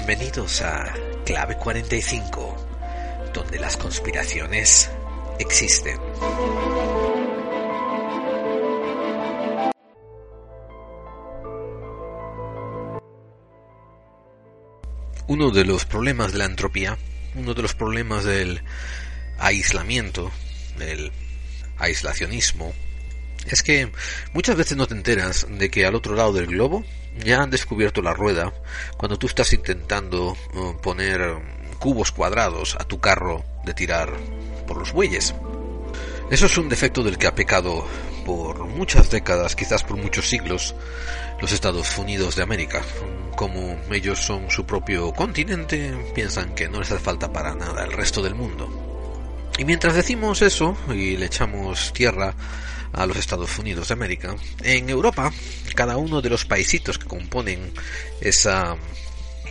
Bienvenidos a Clave 45, donde las conspiraciones existen. Uno de los problemas de la entropía, uno de los problemas del aislamiento, del aislacionismo, es que muchas veces no te enteras de que al otro lado del globo ya han descubierto la rueda cuando tú estás intentando eh, poner cubos cuadrados a tu carro de tirar por los bueyes. Eso es un defecto del que ha pecado por muchas décadas, quizás por muchos siglos, los Estados Unidos de América. Como ellos son su propio continente, piensan que no les hace falta para nada el resto del mundo. Y mientras decimos eso y le echamos tierra a los Estados Unidos de América. En Europa, cada uno de los paisitos que componen esa,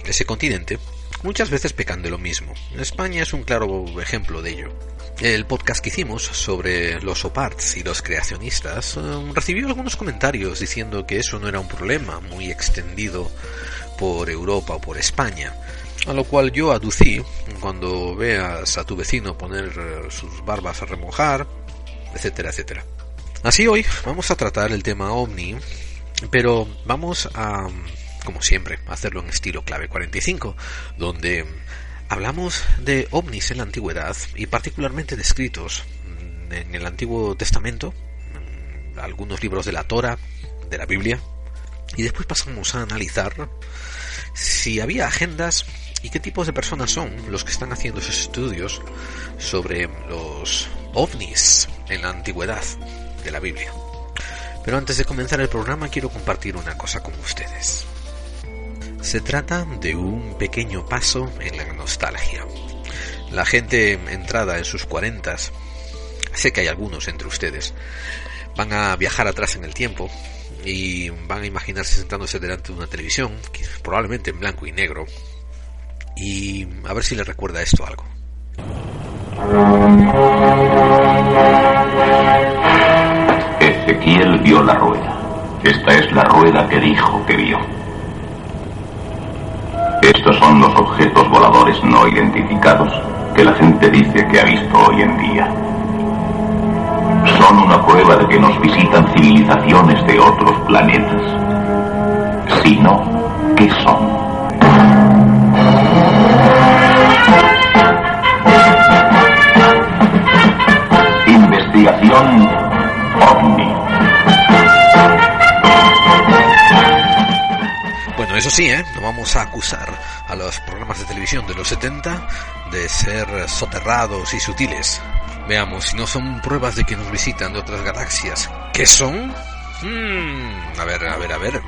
ese continente muchas veces pecan de lo mismo. España es un claro ejemplo de ello. El podcast que hicimos sobre los oparts y los creacionistas eh, recibió algunos comentarios diciendo que eso no era un problema muy extendido por Europa o por España. A lo cual yo aducí, cuando veas a tu vecino poner eh, sus barbas a remojar, etcétera, etcétera. Así hoy vamos a tratar el tema ovni, pero vamos a, como siempre, hacerlo en estilo clave 45, donde hablamos de ovnis en la antigüedad y particularmente descritos en el Antiguo Testamento, algunos libros de la Torah, de la Biblia, y después pasamos a analizar si había agendas y qué tipos de personas son los que están haciendo esos estudios sobre los ovnis en la antigüedad de la Biblia. Pero antes de comenzar el programa quiero compartir una cosa con ustedes. Se trata de un pequeño paso en la nostalgia. La gente entrada en sus cuarentas, sé que hay algunos entre ustedes, van a viajar atrás en el tiempo y van a imaginarse sentándose delante de una televisión, probablemente en blanco y negro, y a ver si les recuerda esto algo. Ezequiel vio la rueda. Esta es la rueda que dijo que vio. Estos son los objetos voladores no identificados que la gente dice que ha visto hoy en día. Son una prueba de que nos visitan civilizaciones de otros planetas. Si no, ¿qué son? Investigación Bueno, eso sí, ¿eh? no vamos a acusar a los programas de televisión de los 70 de ser soterrados y sutiles. Veamos si no son pruebas de que nos visitan de otras galaxias. ¿Qué son? Hmm, a ver, a ver, a ver.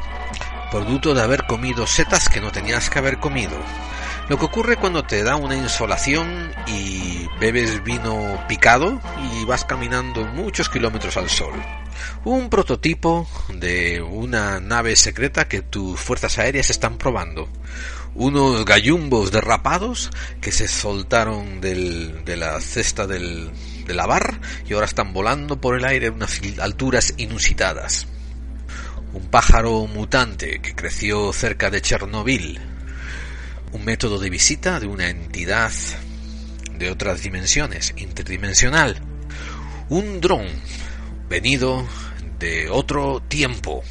Producto de haber comido setas que no tenías que haber comido. Lo que ocurre cuando te da una insolación y bebes vino picado y vas caminando muchos kilómetros al sol. Un prototipo de una nave secreta que tus fuerzas aéreas están probando. Unos gallumbos derrapados que se soltaron del, de la cesta del, de la bar y ahora están volando por el aire a unas alturas inusitadas. Un pájaro mutante que creció cerca de Chernobyl un método de visita de una entidad de otras dimensiones, interdimensional, un dron venido de otro tiempo.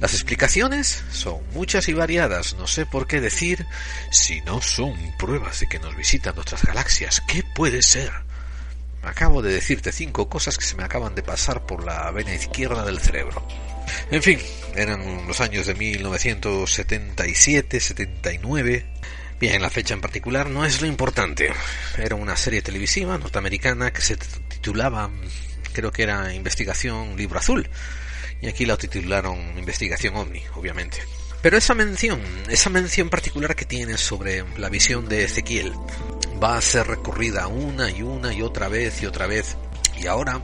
Las explicaciones son muchas y variadas, no sé por qué decir si no son pruebas de que nos visitan otras galaxias. ¿Qué puede ser? Acabo de decirte cinco cosas que se me acaban de pasar por la vena izquierda del cerebro. En fin, eran los años de 1977, 79. Bien, la fecha en particular no es lo importante. Era una serie televisiva norteamericana que se titulaba, creo que era Investigación Libro Azul. Y aquí la titularon Investigación OVNI, obviamente. Pero esa mención, esa mención particular que tiene sobre la visión de Ezequiel, va a ser recorrida una y una y otra vez y otra vez. Y ahora,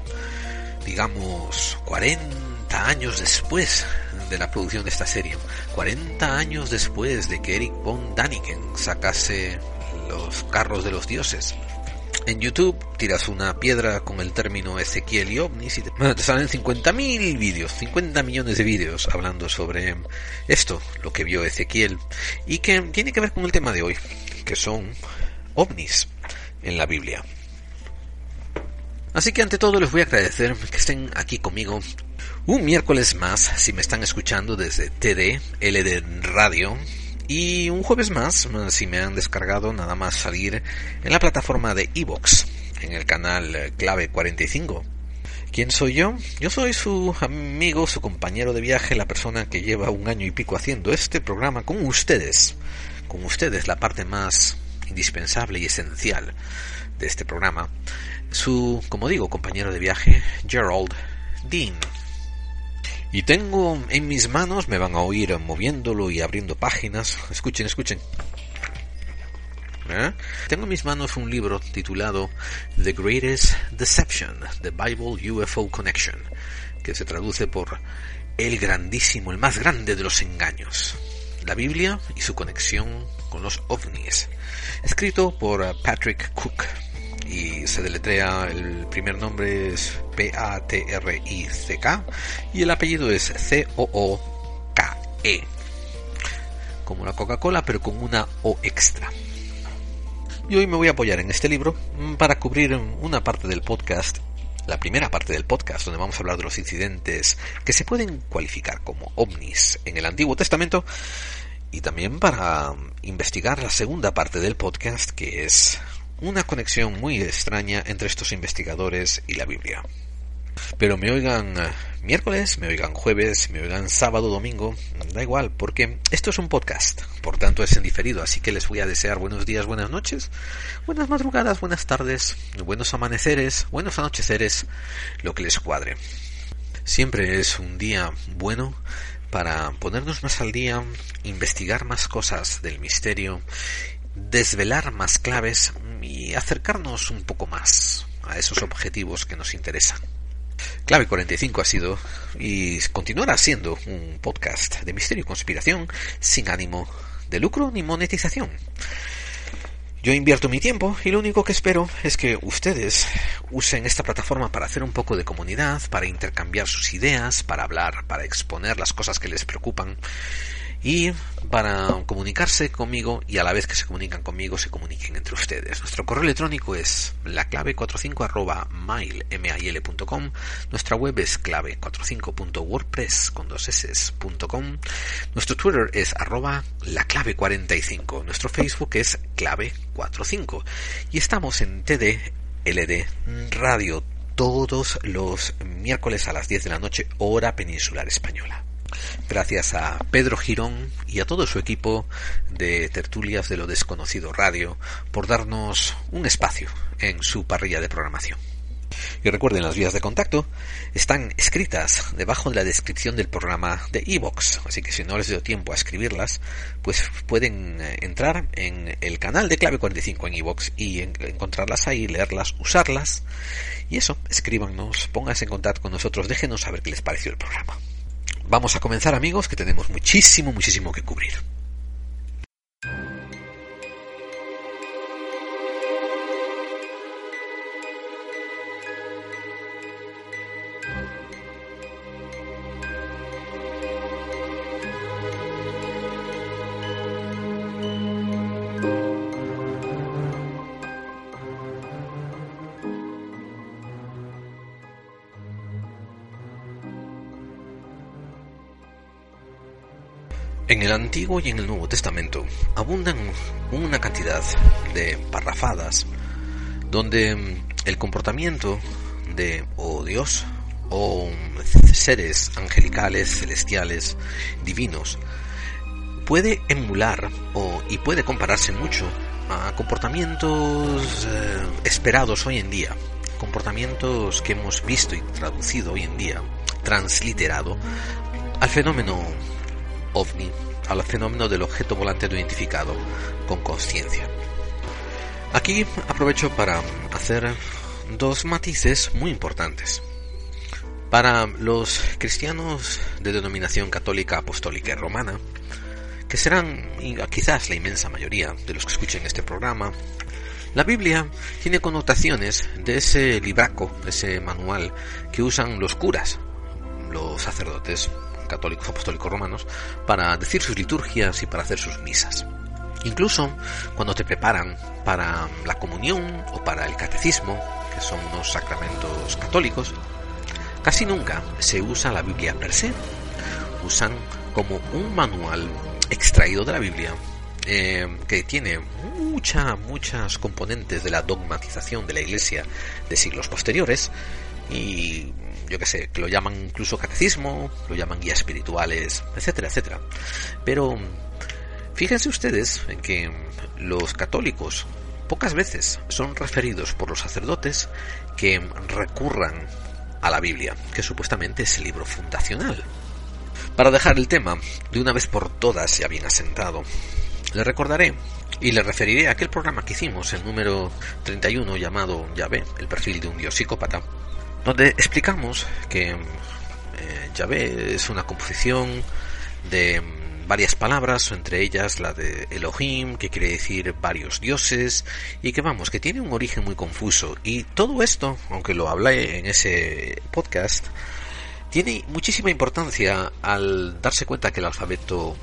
digamos, 40 años después de la producción de esta serie, 40 años después de que Eric von Daniken sacase los carros de los dioses. en YouTube tiras una piedra con el término Ezequiel y ovnis y te, salen 50.000 vídeos, 50 millones de vídeos hablando sobre esto, lo que vio Ezequiel y que tiene que ver con el tema de hoy, que son ovnis en la Biblia. Así que ante todo les voy a agradecer que estén aquí conmigo un miércoles más si me están escuchando desde TD, LD Radio y un jueves más, si me han descargado, nada más salir en la plataforma de Evox, en el canal Clave 45. ¿Quién soy yo? Yo soy su amigo, su compañero de viaje, la persona que lleva un año y pico haciendo este programa con ustedes. Con ustedes, la parte más indispensable y esencial de este programa. Su, como digo, compañero de viaje, Gerald Dean. Y tengo en mis manos, me van a oír moviéndolo y abriendo páginas. Escuchen, escuchen. ¿Eh? Tengo en mis manos un libro titulado The Greatest Deception, The Bible UFO Connection, que se traduce por El grandísimo, el más grande de los engaños, la Biblia y su conexión con los ovnis, escrito por Patrick Cook y se deletrea el primer nombre es P-A-T-R-I-C-K y el apellido es C-O-O-K-E como la Coca-Cola pero con una O extra. Y hoy me voy a apoyar en este libro para cubrir una parte del podcast, la primera parte del podcast, donde vamos a hablar de los incidentes que se pueden cualificar como ovnis en el Antiguo Testamento, y también para investigar la segunda parte del podcast, que es una conexión muy extraña entre estos investigadores y la Biblia. Pero me oigan eh, miércoles, me oigan jueves, me oigan sábado, domingo, da igual, porque esto es un podcast, por tanto es en diferido, así que les voy a desear buenos días, buenas noches, buenas madrugadas, buenas tardes, buenos amaneceres, buenos anocheceres, lo que les cuadre. Siempre es un día bueno para ponernos más al día, investigar más cosas del misterio desvelar más claves y acercarnos un poco más a esos objetivos que nos interesan. Clave 45 ha sido y continuará siendo un podcast de misterio y conspiración sin ánimo de lucro ni monetización. Yo invierto mi tiempo y lo único que espero es que ustedes usen esta plataforma para hacer un poco de comunidad, para intercambiar sus ideas, para hablar, para exponer las cosas que les preocupan y para comunicarse conmigo y a la vez que se comunican conmigo se comuniquen entre ustedes. Nuestro correo electrónico es la clave 45 arroba. Nuestra web es clave45.wordpress con dos Nuestro Twitter es arroba la clave 45. Nuestro Facebook es clave 45. Y estamos en TDLD Radio todos los miércoles a las 10 de la noche, hora peninsular española. Gracias a Pedro Girón y a todo su equipo de Tertulias de lo Desconocido Radio por darnos un espacio en su parrilla de programación. Y recuerden, las vías de contacto están escritas debajo de la descripción del programa de Evox, así que si no les dio tiempo a escribirlas, pues pueden eh, entrar en el canal de Clave 45 en Evox y encontrarlas ahí, leerlas, usarlas. Y eso, escríbanos, pónganse en contacto con nosotros, déjenos saber qué les pareció el programa. Vamos a comenzar amigos, que tenemos muchísimo, muchísimo que cubrir. En el Antiguo y en el Nuevo Testamento abundan una cantidad de parrafadas donde mm, el comportamiento de o Dios o seres angelicales, celestiales, divinos, puede emular o, y puede compararse mucho a comportamientos eh, esperados hoy en día, comportamientos que hemos visto y traducido hoy en día, transliterado al fenómeno ovni al fenómeno del objeto volante no identificado con conciencia. Aquí aprovecho para hacer dos matices muy importantes. Para los cristianos de denominación católica, apostólica y romana, que serán quizás la inmensa mayoría de los que escuchen este programa, La Biblia tiene connotaciones de ese libraco, ese manual que usan los curas, los sacerdotes católicos apostólicos romanos, para decir sus liturgias y para hacer sus misas. Incluso cuando te preparan para la comunión o para el catecismo, que son unos sacramentos católicos, casi nunca se usa la Biblia per se. Usan como un manual extraído de la Biblia eh, que tiene muchas, muchas componentes de la dogmatización de la Iglesia de siglos posteriores y yo que sé, que lo llaman incluso catecismo, lo llaman guías espirituales, etcétera, etcétera. Pero fíjense ustedes en que los católicos pocas veces son referidos por los sacerdotes que recurran a la Biblia, que supuestamente es el libro fundacional. Para dejar el tema de una vez por todas ya bien asentado, le recordaré y le referiré a aquel programa que hicimos, el número 31 llamado Yahvé, el perfil de un dios psicópata, donde explicamos que eh, Yahvé es una composición de varias palabras, entre ellas la de Elohim, que quiere decir varios dioses, y que vamos, que tiene un origen muy confuso. Y todo esto, aunque lo hablé en ese podcast, tiene muchísima importancia al darse cuenta que el alfabeto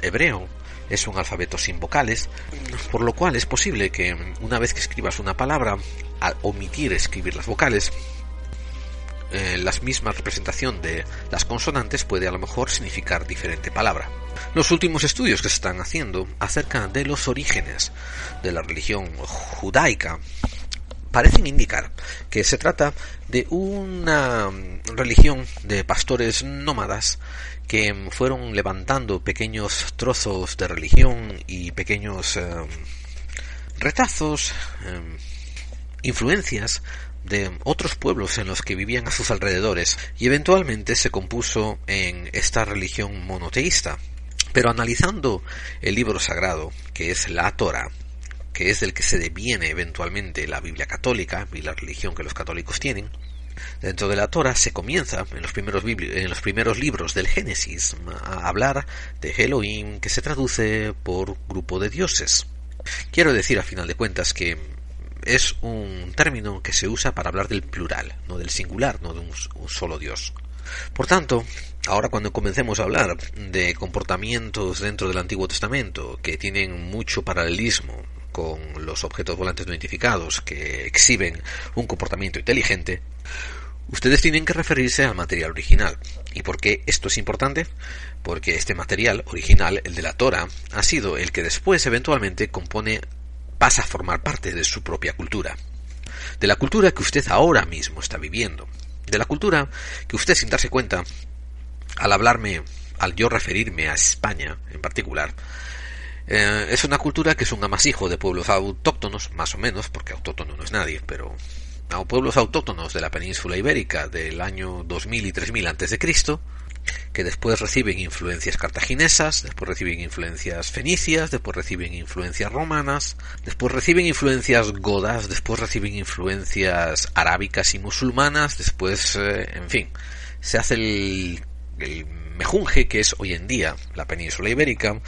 hebreo es un alfabeto sin vocales, por lo cual es posible que una vez que escribas una palabra, al omitir escribir las vocales, eh, la misma representación de las consonantes puede a lo mejor significar diferente palabra. Los últimos estudios que se están haciendo acerca de los orígenes de la religión judaica parecen indicar que se trata de una religión de pastores nómadas que fueron levantando pequeños trozos de religión y pequeños eh, retazos, eh, influencias de otros pueblos en los que vivían a sus alrededores y eventualmente se compuso en esta religión monoteísta. Pero analizando el libro sagrado, que es la Torah, que es del que se deviene eventualmente la Biblia católica y la religión que los católicos tienen, dentro de la Torah se comienza en los primeros, en los primeros libros del Génesis a hablar de Elohim, que se traduce por grupo de dioses. Quiero decir a final de cuentas que es un término que se usa para hablar del plural, no del singular, no de un, solo Dios. Por tanto, ahora cuando comencemos a hablar de comportamientos dentro del Antiguo Testamento que tienen mucho paralelismo con los objetos volantes no identificados que exhiben un comportamiento inteligente, ustedes tienen que referirse al material original. ¿Y por qué esto es importante? Porque este material original, el de la Torah, ha sido el que después eventualmente compone pasa a formar parte de su propia cultura, de la cultura que usted ahora mismo está viviendo, de la cultura que usted sin darse cuenta, al hablarme, al yo referirme a España en particular, eh, es una cultura que es un amasijo de pueblos autóctonos, más o menos, porque autóctono no es nadie, pero a pueblos autóctonos de la península ibérica del año 2000 y 3000 antes de Cristo, que después reciben influencias cartaginesas, después reciben influencias fenicias, después reciben influencias romanas, después reciben influencias godas, después reciben influencias arábicas y musulmanas, después, eh, en fin, se hace el, mejunje que es hoy en día la península ibérica,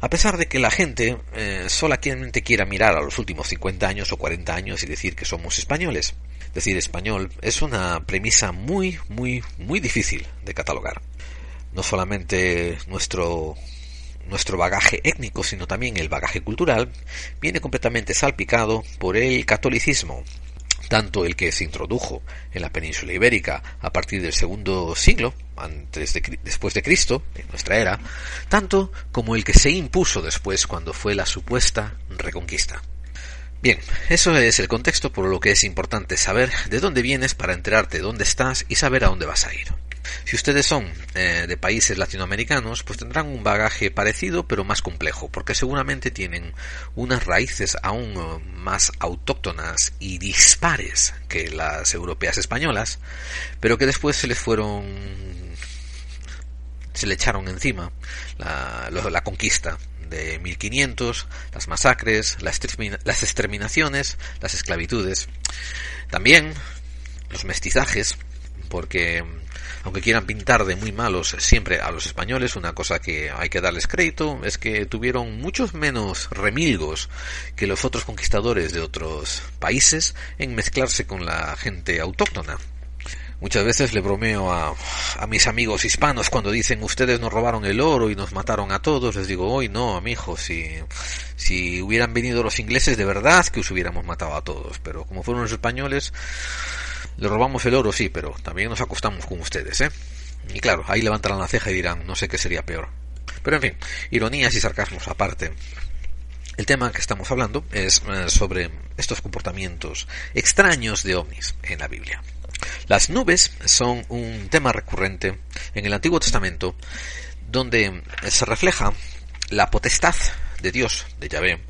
a pesar de que la gente eh, solamente quiera mirar a los últimos 50 años o 40 años y decir que somos españoles. Decir español es una premisa muy, muy, muy difícil de catalogar no solamente nuestro nuestro bagaje étnico, sino también el bagaje cultural, viene completamente salpicado por el catolicismo, tanto el que se introdujo en la península ibérica a partir del segundo siglo, antes de, después de Cristo, en nuestra era, tanto como el que se impuso después cuando fue la supuesta reconquista. Bien, eso es el contexto por lo que es importante saber de dónde vienes para enterarte de dónde estás y saber a dónde vas a ir. Si ustedes son eh, de países latinoamericanos, pues tendrán un bagaje parecido pero más complejo, porque seguramente tienen unas raíces aún eh, más autóctonas y dispares que las europeas españolas, pero que después se les fueron se le echaron encima la, la conquista de 1500, las masacres, las exterminaciones, las esclavitudes. También los mestizajes porque aunque quieran pintar de muy malos siempre a los españoles, una cosa que hay que darles crédito es que tuvieron muchos menos remilgos que los otros conquistadores de otros países en mezclarse con la gente autóctona. Muchas veces le bromeo a, a, mis amigos hispanos cuando dicen ustedes nos robaron el oro y nos mataron a todos. Les digo, hoy no, amigo, si, si hubieran venido los ingleses de verdad que os hubiéramos matado a todos. Pero como fueron los españoles, le robamos el oro, sí, pero también nos acostamos con ustedes, ¿eh? Y claro, ahí levantarán la ceja y dirán, no sé qué sería peor. Pero en fin, ironías y sarcasmos aparte. El tema que estamos hablando es eh, sobre estos comportamientos extraños de ovnis en la Biblia. Las nubes son un tema recurrente en el Antiguo Testamento donde se refleja la potestad de Dios, de Yahvé,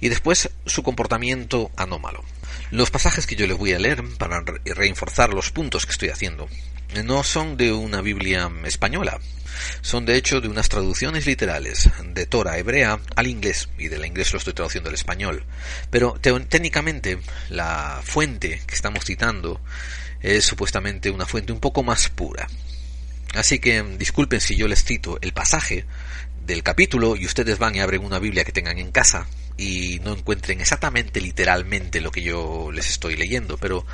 y después su comportamiento anómalo. Los pasajes que yo les voy a leer para reforzar los puntos que estoy haciendo no son de una Biblia española, son de hecho de unas traducciones literales de Torah hebrea al inglés, y del inglés lo estoy traduciendo al español. Pero técnicamente la fuente que estamos citando es supuestamente una fuente un poco más pura. Así que disculpen si yo les cito el pasaje del capítulo y ustedes van y abren una Biblia que tengan en casa y no encuentren exactamente literalmente lo que yo les estoy leyendo, pero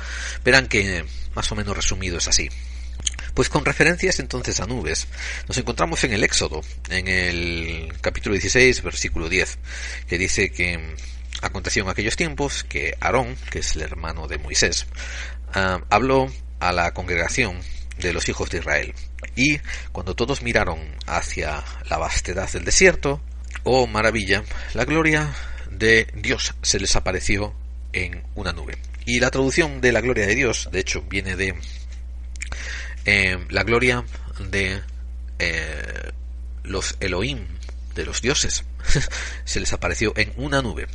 verán que más o menos resumido es así. Pues con referencias entonces a nubes, nos encontramos en el Éxodo, en el capítulo 16, versículo 10, que dice que aconteció en aquellos tiempos que Aarón, que es el hermano de Moisés, uh, habló a la congregación de los hijos de Israel. Y cuando todos miraron hacia la vastedad del desierto, oh maravilla, la gloria de Dios se les apareció en una nube. Y la traducción de la gloria de Dios, de hecho, viene de eh, la gloria de eh, los Elohim, de los dioses, se les apareció en una nube.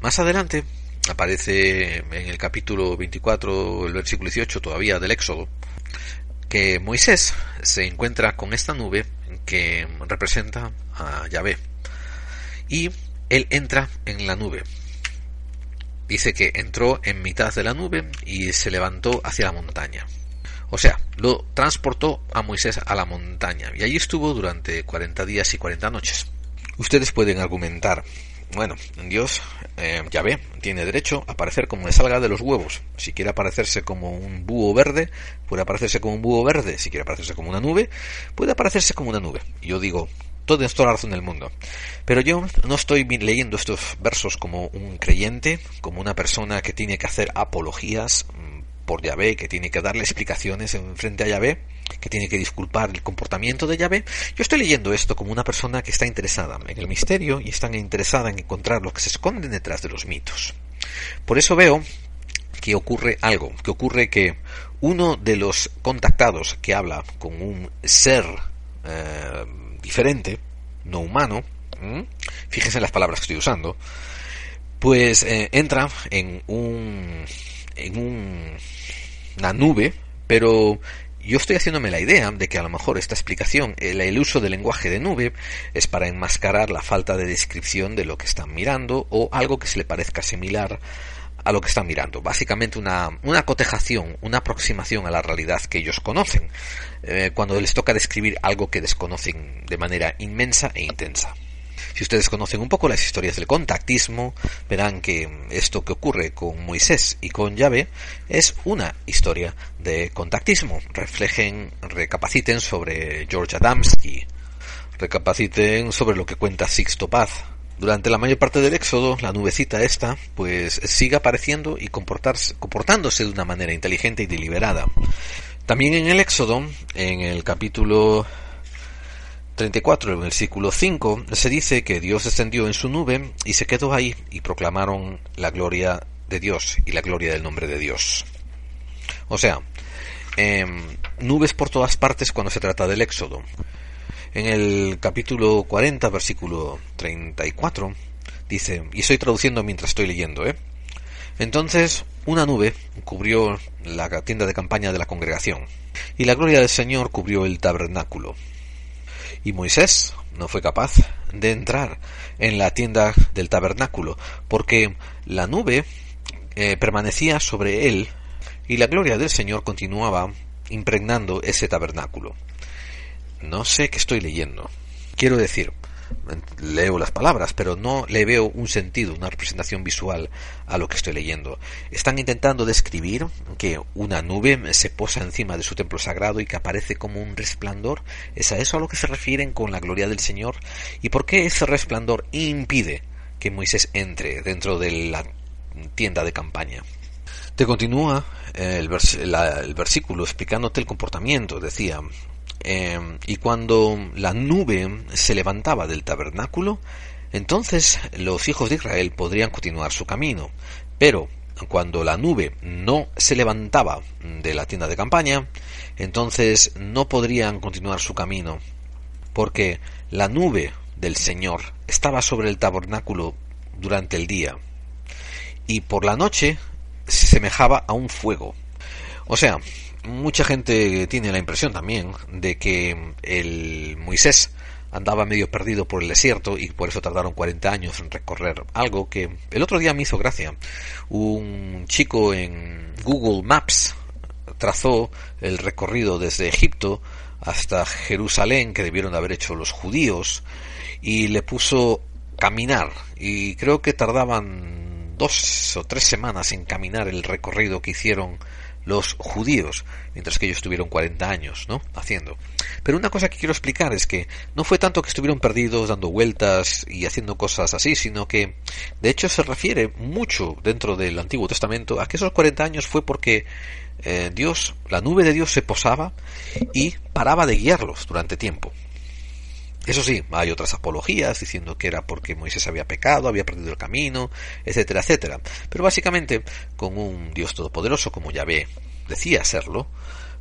Más adelante aparece en el capítulo 24, el versículo 18 todavía del Éxodo, que Moisés se encuentra con esta nube que representa a Yahvé. Y él entra en la nube dice que entró en mitad de la nube y se levantó hacia la montaña. O sea, lo transportó a Moisés a la montaña y allí estuvo durante 40 días y 40 noches. Ustedes pueden argumentar, bueno, Dios, eh, ya ve, tiene derecho a aparecer como le salga de los huevos. Si quiere aparecerse como un búho verde, puede aparecerse como un búho verde. Si quiere aparecerse como una nube, puede aparecerse como una nube. yo digo, todo toda la razón del mundo. Pero yo no estoy leyendo estos versos como un creyente, como una persona que tiene que hacer apologías mm, por Yahvé, que tiene que darle explicaciones en frente a Yahvé, que tiene que disculpar el comportamiento de Yahvé. Yo estoy leyendo esto como una persona que está interesada en el misterio y está interesada en encontrar lo que se esconde detrás de los mitos. Por eso veo que ocurre algo, que ocurre que uno de los contactados que habla con un ser eh, diferente, no humano, fíjense en las palabras que estoy usando, pues eh, entra en un en un, una nube, pero yo estoy haciéndome la idea de que a lo mejor esta explicación, el, uso del lenguaje de nube, es para enmascarar la falta de descripción de lo que están mirando o algo que se le parezca similar a lo que están mirando. Básicamente una, una cotejación, una aproximación a la realidad que ellos conocen, eh, cuando les toca describir algo que desconocen de manera inmensa e intensa. Si ustedes conocen un poco las historias del contactismo, verán que esto que ocurre con Moisés y con Yahvé es una historia de contactismo. Reflejen, recapaciten sobre George Adamski, recapaciten sobre lo que cuenta Sixto Paz, durante la mayor parte del éxodo, la nubecita esta, pues sigue apareciendo y comportándose de una manera inteligente y deliberada. También en el éxodo, en el capítulo 34, el versículo 5, se dice que Dios descendió en su nube y se quedó ahí y proclamaron la gloria de Dios y la gloria del nombre de Dios. O sea, em, nubes por todas partes cuando se trata del éxodo. En el capítulo 40, versículo 34, dice, y estoy traduciendo mientras estoy leyendo, ¿eh? Entonces una nube cubrió la tienda de campaña de la congregación, y la gloria del Señor cubrió el tabernáculo. Y Moisés no fue capaz de entrar en la tienda del tabernáculo, porque la nube eh, permanecía sobre él y la gloria del Señor continuaba impregnando ese tabernáculo. No sé qué estoy leyendo. Quiero decir, leo las palabras, pero no le veo un sentido, una representación visual a lo que estoy leyendo. Están intentando describir que una nube se posa encima de su templo sagrado y que aparece como un resplandor. ¿Es a eso a lo que se refieren con la gloria del Señor? ¿Y por qué ese resplandor impide que Moisés entre dentro de la tienda de campaña? Te continúa el, el versículo explicándote el comportamiento. Decía, Em, y cuando la nube se levantaba del tabernáculo, entonces los hijos de Israel podrían continuar su camino. Pero cuando la nube no se levantaba de la tienda de campaña, entonces no podrían continuar su camino, porque la nube del Señor estaba sobre el tabernáculo durante el día, y por la noche se semejaba a un fuego. O sea, mucha gente tiene la impresión también de que el Moisés andaba medio perdido por el desierto y por eso tardaron 40 años en recorrer algo que el otro día me hizo gracia. Un chico en Google Maps trazó el recorrido desde Egipto hasta Jerusalén que debieron haber hecho los judíos y le puso caminar y creo que tardaban dos o tres semanas en caminar el recorrido que hicieron los judíos, mientras que ellos estuvieron 40 años, ¿no? Haciendo. Pero una cosa que quiero explicar es que no fue tanto que estuvieron perdidos dando vueltas y haciendo cosas así, sino que de hecho se refiere mucho dentro del Antiguo Testamento a que esos 40 años fue porque eh, Dios, la nube de Dios se posaba y paraba de guiarlos durante tiempo. Eso sí, hay otras apologías diciendo que era porque Moisés había pecado, había perdido el camino, etcétera, etcétera. Pero básicamente, con un Dios todopoderoso como Yahvé decía serlo,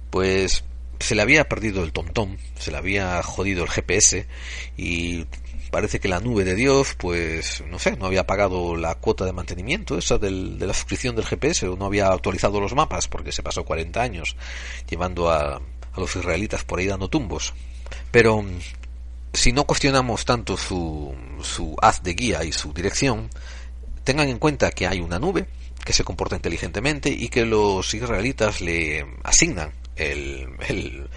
pues se le había perdido el tontón, se le había jodido el GPS y parece que la nube de Dios, pues, no sé, no había pagado la cuota de mantenimiento esa de la suscripción del GPS o no había actualizado los mapas porque se pasó 40 años llevando a, a los israelitas por ahí dando tumbos. Pero si no cuestionamos tanto su, su haz de guía y su dirección, tengan en cuenta que hay una nube que se comporta inteligentemente y que los israelitas le asignan el,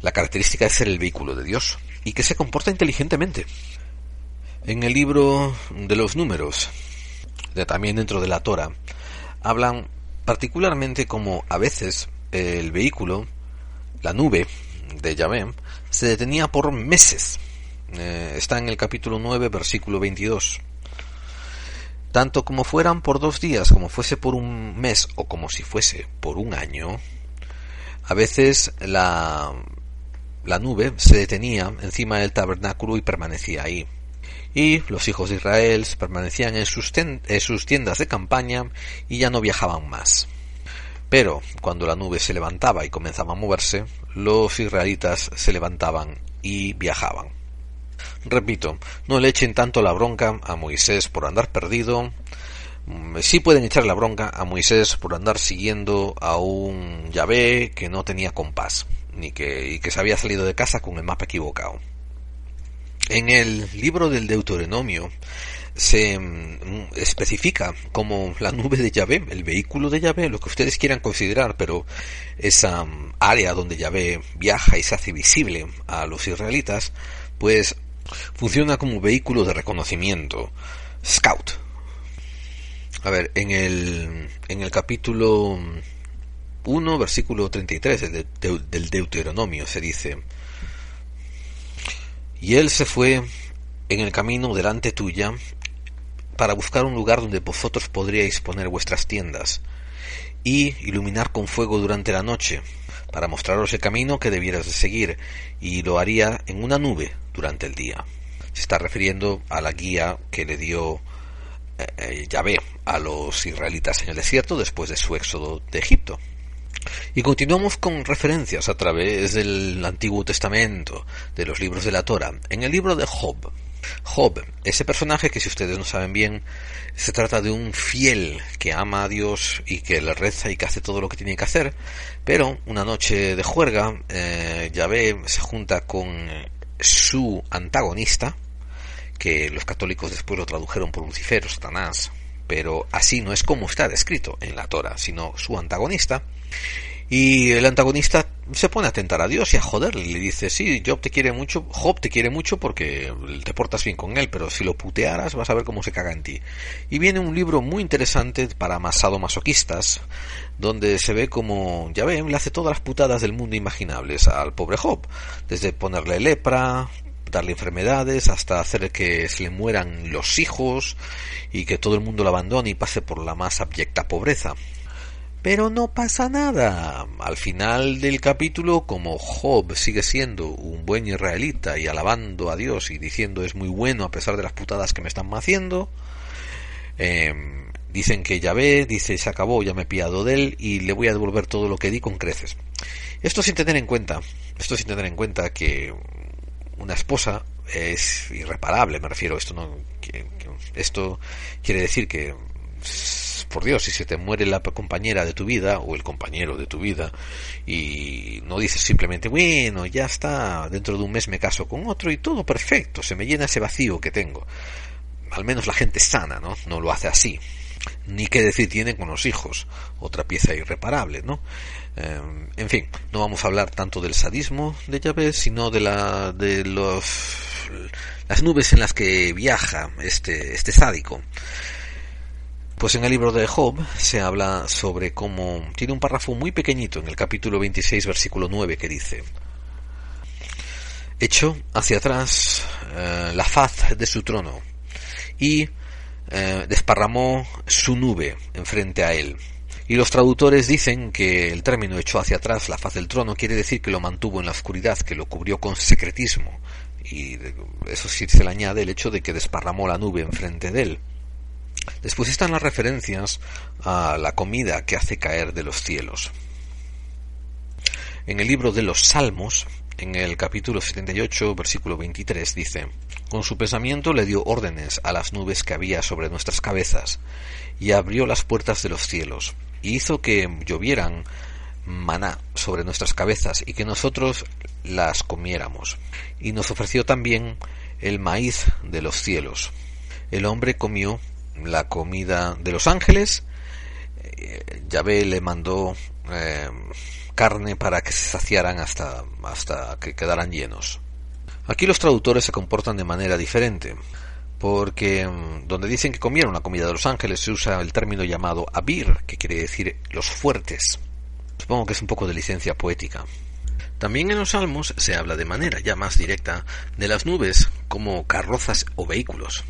la característica de ser el vehículo de Dios y que se comporta inteligentemente. En el libro de los números, de, también dentro de la Torah, hablan particularmente como a veces el vehículo, la nube de Yahvé, se detenía por meses. Eh, está en el capítulo 9, versículo 22. Tanto como fueran por dos días, como fuese por un mes o como si fuese por un año, a veces la, la nube se detenía encima del tabernáculo y permanecía ahí. Y los hijos de Israel permanecían en sus, en sus tiendas de campaña y ya no viajaban más. Pero cuando la nube se levantaba y comenzaba a moverse, los israelitas se levantaban y viajaban. Repito, no le echen tanto la bronca a Moisés por andar perdido. Mm, sí pueden echar la bronca a Moisés por andar siguiendo a un Yahvé que no tenía compás, ni que, y que se había salido de casa con el mapa equivocado. En el libro del Deuteronomio se mm, especifica como la nube de Yahvé, el vehículo de Yahvé, lo que ustedes quieran considerar, pero esa mm, área donde Yahvé viaja y se hace visible a los israelitas, pues funciona como vehículo de reconocimiento, scout. A ver, en el, en el capítulo 1, versículo 33 del Deuteronomio se dice, y él se fue en el camino delante tuya para buscar un lugar donde vosotros podríais poner vuestras tiendas, y iluminar con fuego durante la noche, para mostraros el camino que debieras de seguir, y lo haría en una nube durante el día. Se está refiriendo a la guía que le dio eh, eh, Yahvé a los israelitas en el desierto después de su éxodo de Egipto. Y continuamos con referencias a través del Antiguo Testamento, de los libros de la Torah. En el libro de Job, Job, ese personaje que si ustedes no saben bien, se trata de un fiel que ama a Dios y que le reza y que hace todo lo que tiene que hacer, pero una noche de juerga, eh, Yahvé se junta con su antagonista que los católicos después lo tradujeron por Lucifero, Satanás, pero así no es como está descrito en la Torah, sino su antagonista. Y el antagonista se pone a tentar a Dios y a joderle. Le dice, sí, Job te quiere mucho, Job te quiere mucho porque te portas bien con él, pero si lo putearas vas a ver cómo se caga en ti. Y viene un libro muy interesante para masado masoquistas, donde se ve como, ya ven, le hace todas las putadas del mundo imaginables al pobre Job. Desde ponerle lepra, darle enfermedades, hasta hacer que se le mueran los hijos y que todo el mundo lo abandone y pase por la más abyecta pobreza. Pero no pasa nada. Al final del capítulo, como Job sigue siendo un buen israelita y alabando a Dios y diciendo es muy bueno a pesar de las putadas que me están haciendo, em, dicen que ya ve, dice se acabó, ya me he piado de él y le voy a devolver todo lo que di con creces. Esto sin tener en cuenta, esto sin tener en cuenta que una esposa es irreparable, me refiero, esto no, esto quiere decir que por Dios, si se te muere la compañera de tu vida o el compañero de tu vida y no dices simplemente, bueno, ya está, dentro de un mes me caso con otro y todo perfecto, se me llena ese vacío que tengo. Al menos la gente sana, ¿no? No lo hace así. Ni qué decir tiene con los hijos, otra pieza irreparable, ¿no? Em, en fin, no vamos a hablar tanto del sadismo de Yahvé, sino de la de los las nubes en las que viaja este este sádico. Pues en el libro de Job se habla sobre cómo tiene un párrafo muy pequeñito en el capítulo 26 versículo 9 que dice echó hacia atrás eh, la faz de su trono y eh, desparramó su nube enfrente a él. Y los traductores dicen que el término echó hacia atrás la faz del trono quiere decir que lo mantuvo en la oscuridad, que lo cubrió con secretismo. Y eso sí se le añade el hecho de que desparramó la nube enfrente de él. Después están las referencias a la comida que hace caer de los cielos. En el libro de los Salmos, en el capítulo 78, versículo 23, dice, Con su pensamiento le dio órdenes a las nubes que había sobre nuestras cabezas, y abrió las puertas de los cielos, y hizo que llovieran maná sobre nuestras cabezas, y que nosotros las comiéramos. Y nos ofreció también el maíz de los cielos. El hombre comió la comida de los ángeles. Eh, Yahvé le mandó eh, carne para que se saciaran hasta, hasta que quedaran llenos. Aquí los traductores se comportan de manera diferente, porque mm, donde dicen que comieron la comida de los ángeles se usa el término llamado abir, que quiere decir los fuertes. Supongo que es un poco de licencia poética. También en los salmos se habla de manera ya más directa de las nubes como carrozas o vehículos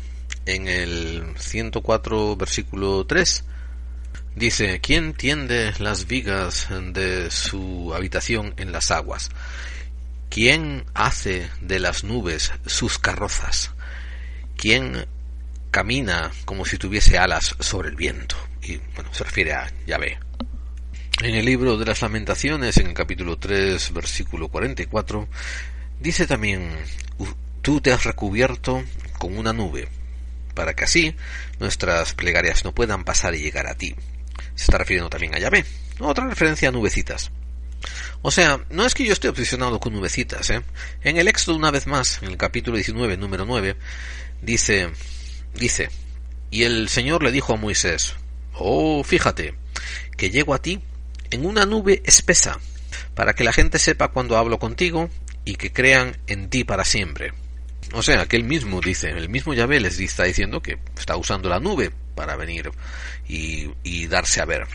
en el 104 versículo 3 dice, ¿quién tiende las vigas de su habitación en las aguas? ¿Quién hace de las nubes sus carrozas? ¿Quién camina como si tuviese alas sobre el viento? Y bueno, se refiere a Yahvé. En el libro de las lamentaciones, en el capítulo 3, versículo 44, dice también, tú te has recubierto con una nube para que así nuestras plegarias no puedan pasar y llegar a ti. Se está refiriendo también a Yahvé. Otra referencia a nubecitas. O sea, no es que yo esté obsesionado con nubecitas, ¿eh? En el Éxodo, una vez más, en el capítulo 19, número 9, dice, dice, y el Señor le dijo a Moisés, oh, fíjate, que llego a ti en una nube espesa, para que la gente sepa cuando hablo contigo y que crean en ti para siempre. O sea, que él mismo dice, el mismo Yahvé les está diciendo que está usando la nube para venir y, darse a ver.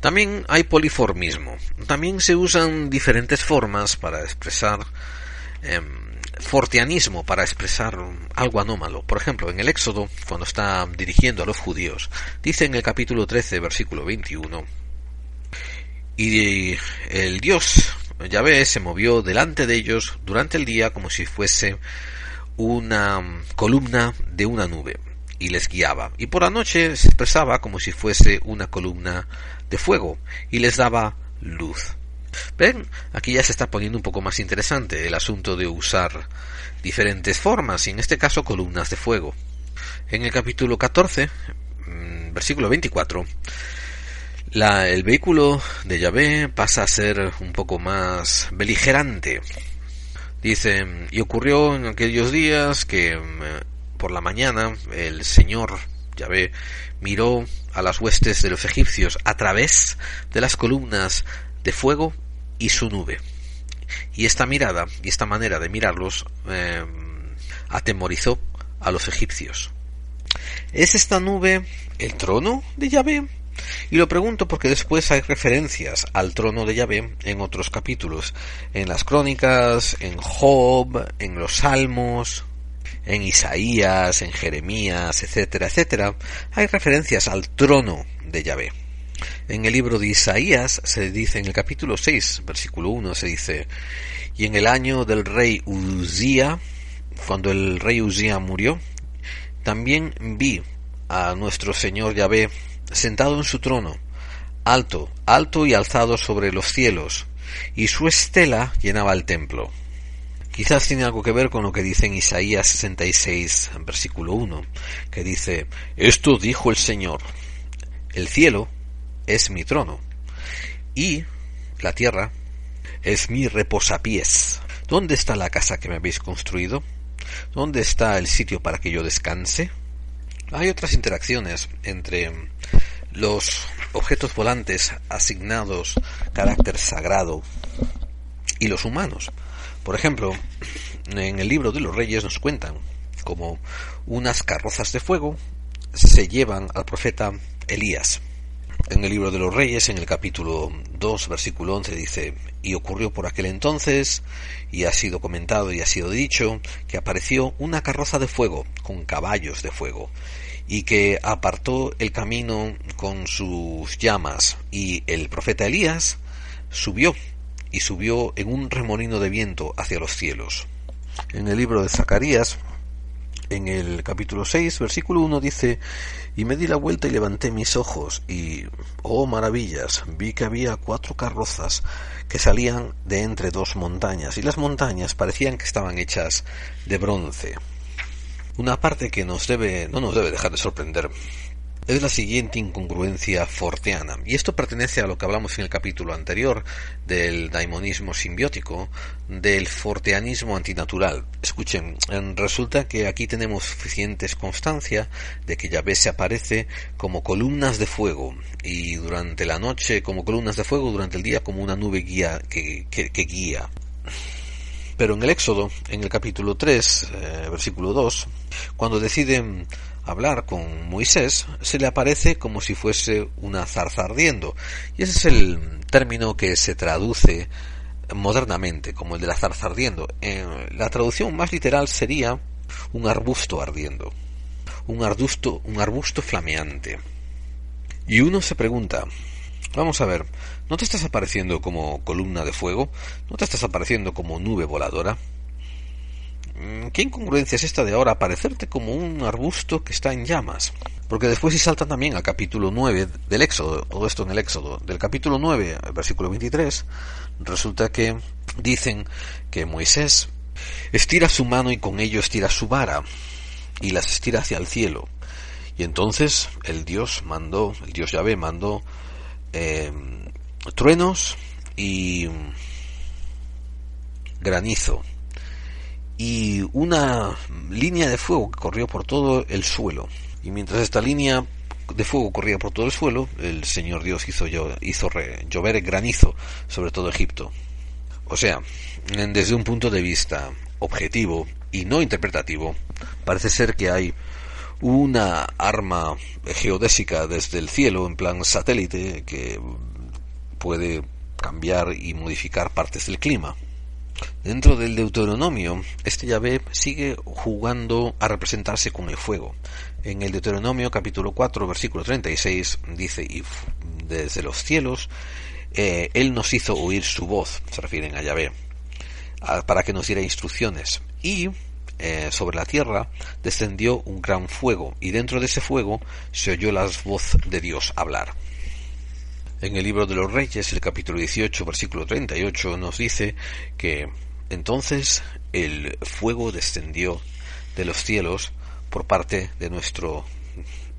También hay poliformismo. También se usan diferentes formas para expresar em, fortianismo, para expresar algo anómalo. Por ejemplo, en el Éxodo, cuando está dirigiendo a los judíos, dice en el capítulo 13, versículo 21, y el Dios Yahvé se movió delante de ellos durante el día como si fuese una columna de una nube y les guiaba. Y por la noche se expresaba como si fuese una columna de fuego y les daba luz. Ven, aquí ya se está poniendo un poco más interesante el asunto de usar diferentes formas y en este caso columnas de fuego. En el capítulo 14, mm, versículo 24, la, el vehículo de Yahvé pasa a ser un poco más beligerante. Dice, y ocurrió en aquellos días que mm, por la mañana el Señor Yahvé miró a las huestes de los egipcios a través de las columnas de fuego y su nube. Y esta mirada y esta manera de mirarlos eh, atemorizó a los egipcios. ¿Es esta nube el trono de Yahvé? Y lo pregunto porque después hay referencias al trono de Yahvé en otros capítulos, en las crónicas, en Job, en los Salmos, en Isaías, en Jeremías, etcétera, etcétera, hay referencias al trono de Yahvé. En el libro de Isaías se dice en el capítulo 6, versículo 1, se dice, y en el año del rey Uzía, cuando el rey Uzía murió, también vi a nuestro Señor Yahvé sentado en su trono, alto, alto y alzado sobre los cielos, y su estela llenaba el templo. Quizás tiene algo que ver con lo que dice en Isaías 66, versículo 1, que dice, Esto dijo el Señor, el cielo es mi trono, y la tierra es mi reposapiés. ¿Dónde está la casa que me habéis construido? ¿Dónde está el sitio para que yo descanse? Hay otras interacciones entre los objetos volantes asignados carácter sagrado y los humanos. Por ejemplo, en el libro de los reyes nos cuentan como unas carrozas de fuego se llevan al profeta Elías. En el libro de los reyes, en el capítulo 2, versículo 11, dice, y ocurrió por aquel entonces, y ha sido comentado y ha sido dicho, que apareció una carroza de fuego con caballos de fuego, y que apartó el camino con sus llamas, y el profeta Elías subió y subió en un remolino de viento hacia los cielos. En el libro de Zacarías, en el capítulo 6, versículo 1 dice, y me di la vuelta y levanté mis ojos, y, oh maravillas, vi que había cuatro carrozas que salían de entre dos montañas, y las montañas parecían que estaban hechas de bronce. Una parte que nos debe, no nos debe dejar de sorprender es la siguiente incongruencia forteana. Y esto pertenece a lo que hablamos en el capítulo anterior del daimonismo simbiótico, del forteanismo antinatural. Escuchen, resulta que aquí tenemos suficientes constancia de que Yahvé se aparece como columnas de fuego y durante la noche como columnas de fuego, durante el día como una nube guía que guía. Pero en el Éxodo, en el capítulo 3, eh, versículo 2, cuando deciden hablar con Moisés, se le aparece como si fuese una zarza ardiendo. Y ese es el término que se traduce modernamente como el de la zarza ardiendo. la traducción más literal sería un arbusto ardiendo. Un arbusto, un arbusto flameante. Y uno se pregunta, vamos a ver, ¿no te estás apareciendo como columna de fuego? ¿No te estás apareciendo como nube voladora? Mm, ¿Qué incongruencia es esta de ahora aparecerte como un arbusto que está en llamas? Porque después si saltan también al capítulo 9 del Éxodo, todo esto en el Éxodo, del capítulo 9, versículo 23, resulta que dicen que Moisés estira su mano y con ello estira su vara y las estira hacia el cielo. Y entonces el Dios mandó, el Dios Yahvé mandó eh, truenos y granizo y una línea de fuego que corrió por todo el suelo. Y mientras esta línea de fuego corría por todo el suelo, el Señor Dios hizo, hizo llover granizo sobre todo Egipto. O sea, desde un punto de vista objetivo y no interpretativo, parece ser que hay una arma geodésica desde el cielo, en plan satélite, que puede cambiar y modificar partes del clima. Dentro del Deuteronomio, este Yahvé sigue jugando a representarse con el fuego. En el Deuteronomio capítulo 4, versículo 36, dice, y desde los cielos, eh, Él nos hizo oír su voz, se refieren a Yahvé, para que nos diera instrucciones. Y eh, sobre la tierra descendió un gran fuego, y dentro de ese fuego se oyó la voz de Dios hablar. En el libro de los Reyes, el capítulo 18, versículo 38, nos dice que entonces el fuego descendió de los cielos por parte de nuestro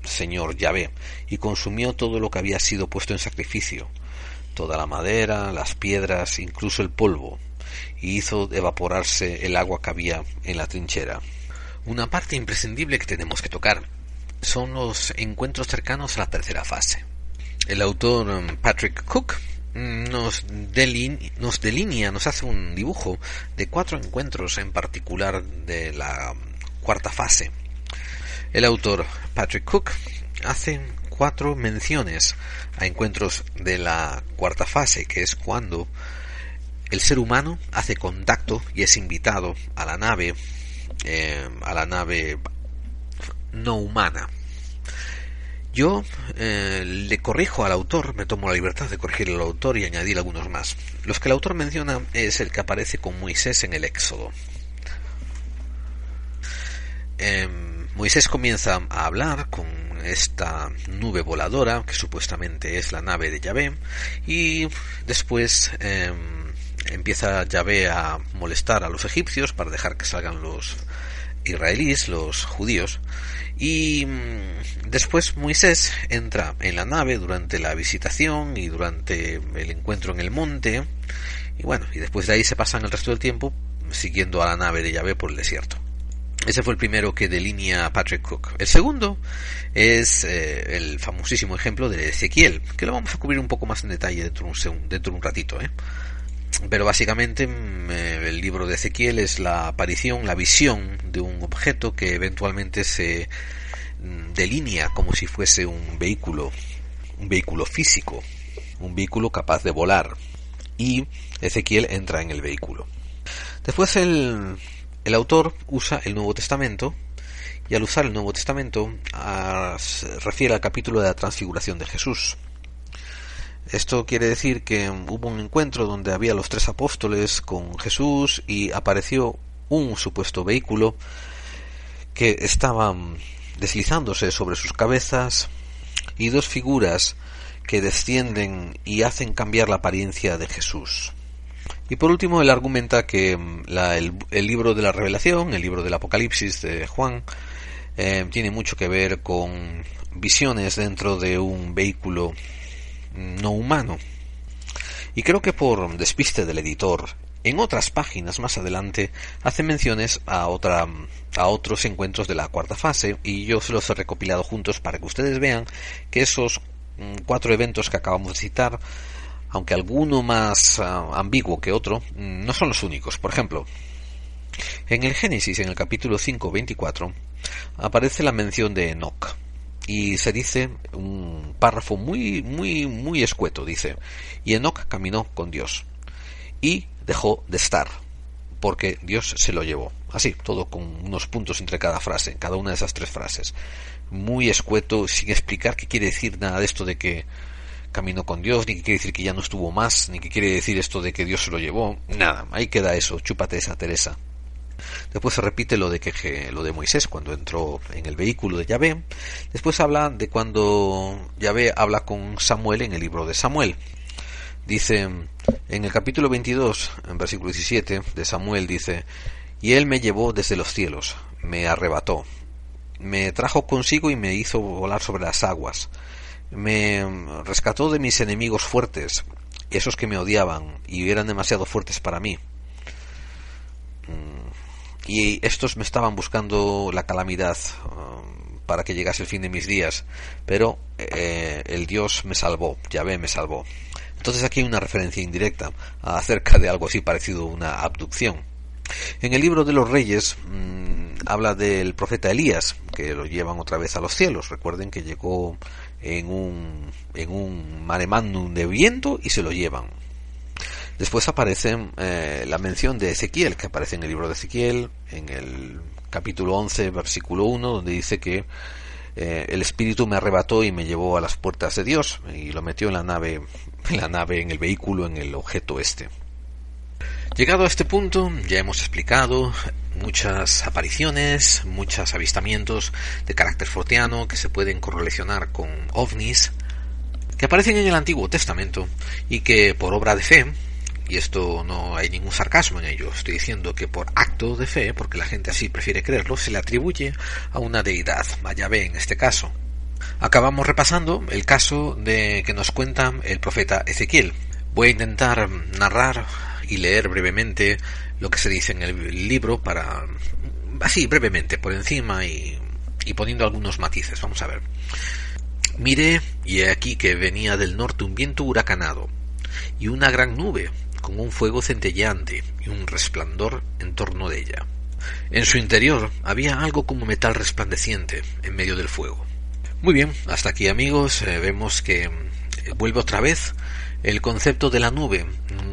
Señor Yahvé y consumió todo lo que había sido puesto en sacrificio, toda la madera, las piedras, incluso el polvo, y hizo evaporarse el agua que había en la trinchera. una parte imprescindible que tenemos que tocar. Son los encuentros cercanos a la tercera fase. El autor um, Patrick Cook mm, nos, nos delinea, nos hace un dibujo de cuatro encuentros en particular de la cuarta fase. El autor Patrick Cook hace cuatro menciones a encuentros de la cuarta fase, que es cuando el ser humano hace contacto y es invitado a la nave, eh, a la nave no humana. Yo eh, le corrijo al autor, me tomo la libertad de corregir al autor y añadir algunos más. Los que el autor menciona es el que aparece con Moisés en el Éxodo. Em, Moisés comienza a hablar con esta nube voladora, que supuestamente es la nave de Yahvé, y después em, empieza Yahvé a molestar a los egipcios para dejar que salgan los israelíes, los judíos, y mm, después Moisés entra en la nave durante la visitación y durante el encuentro en el monte, y bueno, y después de ahí se pasan el resto del tiempo siguiendo a la nave de Yahvé por el desierto. Ese fue el primero que delinea Patrick Cook. El segundo es eh, el famosísimo ejemplo de Ezequiel, que lo vamos a cubrir un poco más en detalle dentro de un, dentro de un ratito. ¿eh? Pero básicamente mm, eh, el libro de Ezequiel es la aparición, la visión de un objeto que eventualmente se mm, delinea como si fuese un vehículo, un vehículo físico, un vehículo capaz de volar. Y Ezequiel entra en el vehículo. Después el, el autor usa el Nuevo Testamento y al usar el Nuevo Testamento refiere al capítulo de la transfiguración de Jesús. Esto quiere decir que hubo un encuentro donde había los tres apóstoles con Jesús y apareció un supuesto vehículo que estaba deslizándose sobre sus cabezas y dos figuras que descienden y hacen cambiar la apariencia de Jesús. Y por último, él argumenta que el, libro de la revelación, el libro del Apocalipsis de Juan, eh, tiene mucho que ver con visiones dentro de un vehículo no humano. Y creo que por despiste del editor, en otras páginas más adelante hace menciones a otra a otros encuentros de la cuarta fase y yo se los he recopilado juntos para que ustedes vean que esos mm, cuatro eventos que acabamos de citar aunque alguno más ah, ambiguo que otro mm, no son los únicos por ejemplo en el Génesis en el capítulo 5.24 aparece la mención de Enoch y se dice un párrafo muy muy muy escueto dice y Enoch caminó con Dios y dejó de estar porque Dios se lo llevó así todo con unos puntos entre cada frase cada una de esas tres frases. Muy escueto sin explicar qué quiere decir nada de esto de que caminó con Dios ni que quiere decir que ya no estuvo más ni que quiere decir esto de que Dios se lo llevó. Nada ahí queda eso chúpate esa Teresa Después se repite lo de que lo de Moisés cuando entró en el vehículo de Yahvé. Después habla de cuando Yahvé habla con Samuel en el libro de Samuel. Dice en el capítulo 22, en versículo 17 de Samuel dice, "Y él me llevó desde los cielos, me arrebató, me trajo consigo y me hizo volar sobre las aguas, me rescató de mis enemigos fuertes, esos que me odiaban y eran demasiado fuertes para mí." Y estos me estaban buscando la calamidad um, para que llegase el fin de mis días, pero eh, el Dios me salvó, Yahvé me salvó. Entonces aquí hay una referencia indirecta acerca de algo así parecido a una abducción. En el libro de los reyes mm, habla del profeta Elías, que lo llevan otra vez a los cielos. Recuerden que llegó en un, en un mare de viento y se lo llevan. Después aparece eh, la mención de Ezequiel, que aparece en el libro de Ezequiel, en el capítulo 11, versículo 1, donde dice que eh, el Espíritu me arrebató y me llevó a las puertas de Dios y lo metió en la nave, en la nave, en el vehículo, en el objeto este. Llegado a este punto, ya hemos explicado muchas apariciones, muchos avistamientos de carácter forteano que se pueden correlacionar con ovnis, que aparecen en el Antiguo Testamento y que por obra de fe y esto no hay ningún sarcasmo en ello, estoy diciendo que por acto de fe, porque la gente así prefiere creerlo, se le atribuye a una deidad, a Yahvé en este caso. Acabamos repasando el caso de que nos cuenta el profeta Ezequiel. Voy a intentar narrar y leer brevemente lo que se dice en el libro para así brevemente, por encima y, y poniendo algunos matices. Vamos a ver. Miré y he aquí que venía del norte un viento huracanado y una gran nube con un fuego centelleante y un resplandor en torno de ella. En su interior había algo como metal resplandeciente en medio del fuego. Muy bien, hasta aquí amigos, eh, vemos que eh, vuelve otra vez el concepto de la nube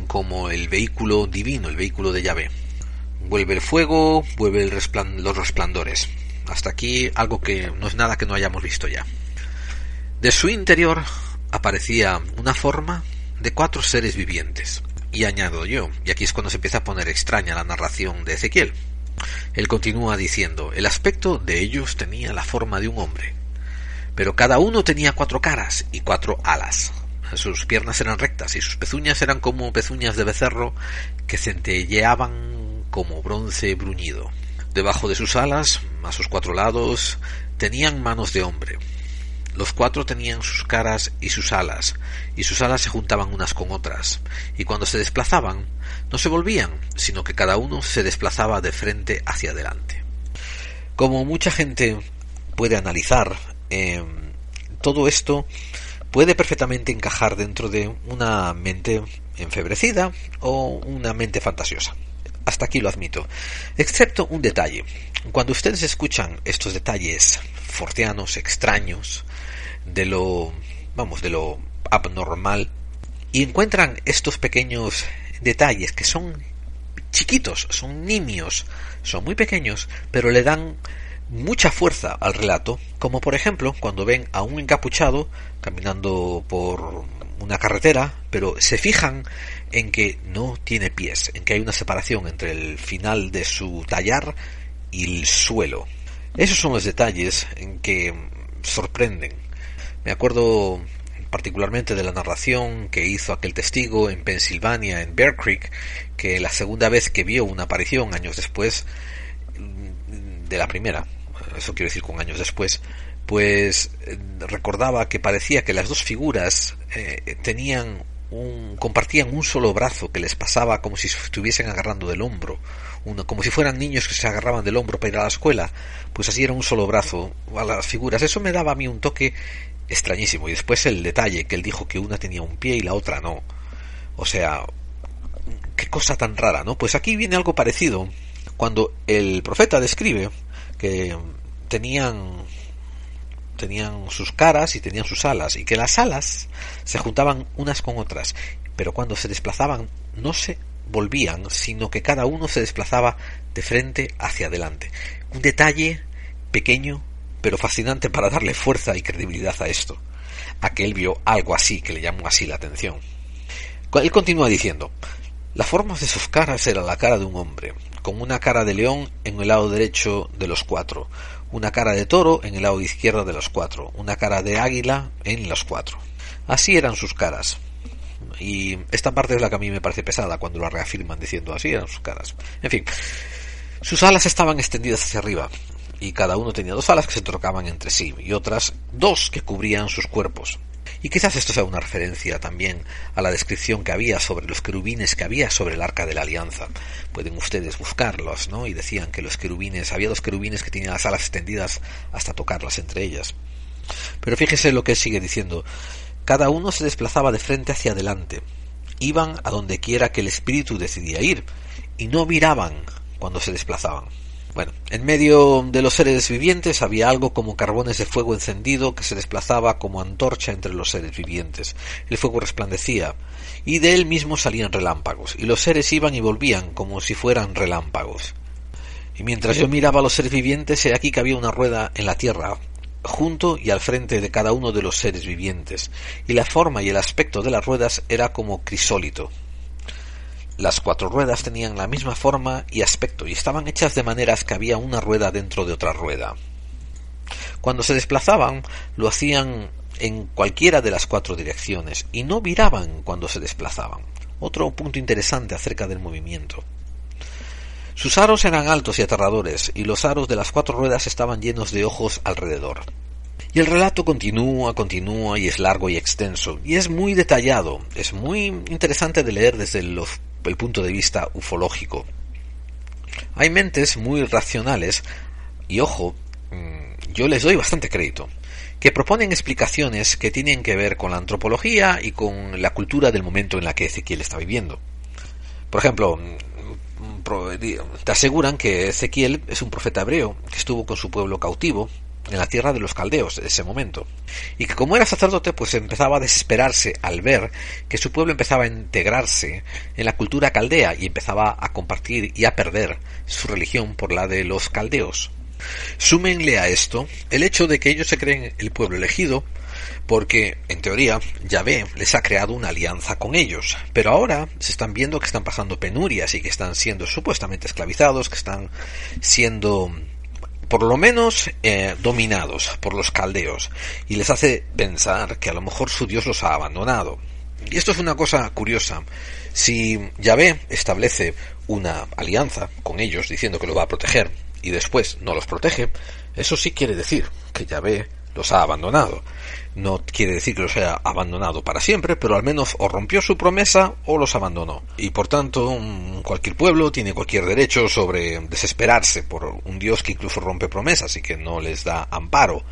como el vehículo divino, el vehículo de llave. Vuelve el fuego, vuelve el los resplandores. Hasta aquí algo que no es nada que no hayamos visto ya. De su interior aparecía una forma de cuatro seres vivientes. Y añado yo, y aquí es cuando se empieza a poner extraña la narración de Ezequiel. Él continúa diciendo, el aspecto de ellos tenía la forma de un hombre, pero cada uno tenía cuatro caras y cuatro alas. Sus piernas eran rectas y sus pezuñas eran como pezuñas de becerro que centelleaban como bronce bruñido. Debajo de sus alas, a sus cuatro lados, tenían manos de hombre, los cuatro tenían sus caras y sus alas, y sus alas se juntaban unas con otras, y cuando se desplazaban, no se volvían, sino que cada uno se desplazaba de frente hacia adelante. Como mucha gente puede analizar, em, todo esto puede perfectamente encajar dentro de una mente enfebrecida o una mente fantasiosa. Hasta aquí lo admito. Excepto un detalle. Cuando ustedes escuchan estos detalles forteanos, extraños, de lo, vamos, de lo abnormal y encuentran estos pequeños detalles que son chiquitos, son nimios, son muy pequeños, pero le dan mucha fuerza al relato, como por ejemplo cuando ven a un encapuchado caminando por una carretera, pero se fijan en que no tiene pies, en que hay una separación entre el final de su tallar y el suelo. Esos son los detalles en que sorprenden me acuerdo particularmente de la narración que hizo aquel testigo en Pensilvania, en Bear Creek, que la segunda vez que vio una aparición, años después, de la primera, eso quiero decir con años después, pues recordaba que parecía que las dos figuras eh, tenían un, compartían un solo brazo que les pasaba como si estuviesen agarrando del hombro, uno, como si fueran niños que se agarraban del hombro para ir a la escuela, pues así era un solo brazo a las figuras. Eso me daba a mí un toque extrañísimo. Y después el detalle, que él dijo que una tenía un pie y la otra no. O sea, qué cosa tan rara, ¿no? Pues aquí viene algo parecido. Cuando el profeta describe que tenían tenían sus caras y tenían sus alas y que las alas se juntaban unas con otras, pero cuando se desplazaban no se volvían, sino que cada uno se desplazaba de frente hacia adelante. Un detalle pequeño pero fascinante para darle fuerza y credibilidad a esto, a que él vio algo así que le llamó así la atención. Él continúa diciendo, la forma de sus caras era la cara de un hombre, con una cara de león en el lado derecho de los cuatro, una cara de toro en el lado izquierdo de los cuatro, una cara de águila en los cuatro. Así eran sus caras. Y esta parte es la que a mí me parece pesada cuando lo reafirman diciendo así eran sus caras. En fin, sus alas estaban extendidas hacia arriba, y cada uno tenía dos alas que se trocaban entre sí y otras dos que cubrían sus cuerpos. Y quizás esto sea una referencia también a la descripción que había sobre los querubines que había sobre el arca de la alianza. Pueden ustedes buscarlos, ¿no? Y decían que los querubines, había dos querubines que tenían las alas extendidas hasta tocarlas entre ellas. Pero fíjese lo que sigue diciendo. Cada uno se desplazaba de frente hacia adelante. Iban a donde quiera que el espíritu decidía ir, y no miraban cuando se desplazaban. Bueno, en medio de los seres vivientes había algo como carbones de fuego encendido que se desplazaba como antorcha entre los seres vivientes. El fuego resplandecía, y de él mismo salían relámpagos, y los seres iban y volvían como si fueran relámpagos. Y mientras yo miraba a los seres vivientes, he aquí que había una rueda en la tierra, junto y al frente de cada uno de los seres vivientes, y la forma y el aspecto de las ruedas era como crisólito. Las cuatro ruedas tenían la misma forma y aspecto y estaban hechas de maneras que había una rueda dentro de otra rueda. Cuando se desplazaban, lo hacían en cualquiera de las cuatro direcciones y no viraban cuando se desplazaban. Otro punto interesante acerca del movimiento. Sus aros eran altos y aterradores, y los aros de las cuatro ruedas estaban llenos de ojos alrededor. Y el relato continúa, continúa y es largo y extenso, y es muy detallado, es muy interesante de leer desde el punto de vista ufológico. Hay mentes muy racionales, y ojo, mm, yo les doy bastante crédito, que proponen explicaciones que tienen que ver con la antropología y con la cultura del momento en la que Ezequiel está viviendo. Por ejemplo, mm, te aseguran que Ezequiel es un profeta hebreo que estuvo con su pueblo cautivo en la tierra de los caldeos en ese momento. Y que como era sacerdote, pues empezaba a desesperarse al ver que su pueblo empezaba a integrarse en la cultura caldea y empezaba a compartir y a perder su religión por la de los caldeos. Súmenle a esto el hecho de que ellos se creen el pueblo elegido, porque, en teoría, Yahvé les ha creado una alianza con ellos, pero ahora se están viendo que están pasando penurias y que están siendo supuestamente esclavizados, que están siendo por lo menos eh, dominados por los caldeos y les hace pensar que a lo mejor su Dios los ha abandonado. Y esto es una cosa curiosa. Si Yahvé establece una alianza con ellos diciendo que lo va a proteger y después no los protege, eso sí quiere decir que Yahvé los ha abandonado. No quiere decir que los haya abandonado para siempre, pero al menos o rompió su promesa o los abandonó. Y por tanto, cualquier pueblo tiene cualquier derecho sobre desesperarse por un Dios que incluso rompe promesas y que no les da amparo.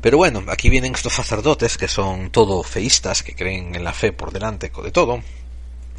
Pero bueno, aquí vienen estos sacerdotes que son todo feístas, que creen en la fe por delante de todo,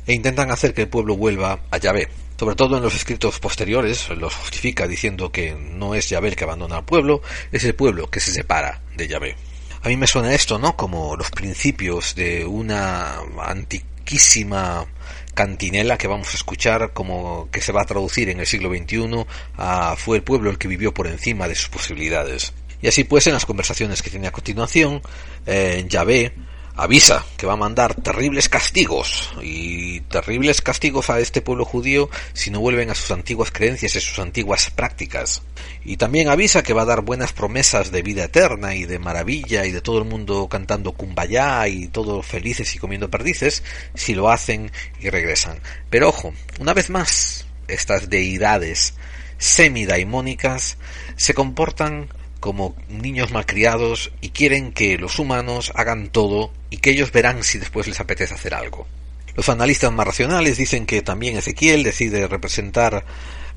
e intentan hacer que el pueblo vuelva a Yahvé. Sobre todo en los escritos posteriores los justifica diciendo que no es Yahvé el que abandona al pueblo, es el pueblo que se separa de Yahvé. A mí me suena esto, ¿no? Como los principios de una antiquísima cantinela que vamos a escuchar como que se va a traducir en el siglo XXI a fue el pueblo el que vivió por encima de sus posibilidades. Y así pues en las conversaciones que tiene a continuación, eh, Yahvé avisa que va a mandar terribles castigos y terribles castigos a este pueblo judío si no vuelven a sus antiguas creencias y sus antiguas prácticas. Y también avisa que va a dar buenas promesas de vida eterna y de maravilla y de todo el mundo cantando cumbayá y todos felices y comiendo perdices si lo hacen y regresan. Pero ojo, una vez más, estas deidades semidaimónicas se comportan como niños malcriados y quieren que los humanos hagan todo y que ellos verán si después les apetece hacer algo. Los analistas más racionales dicen que también Ezequiel decide representar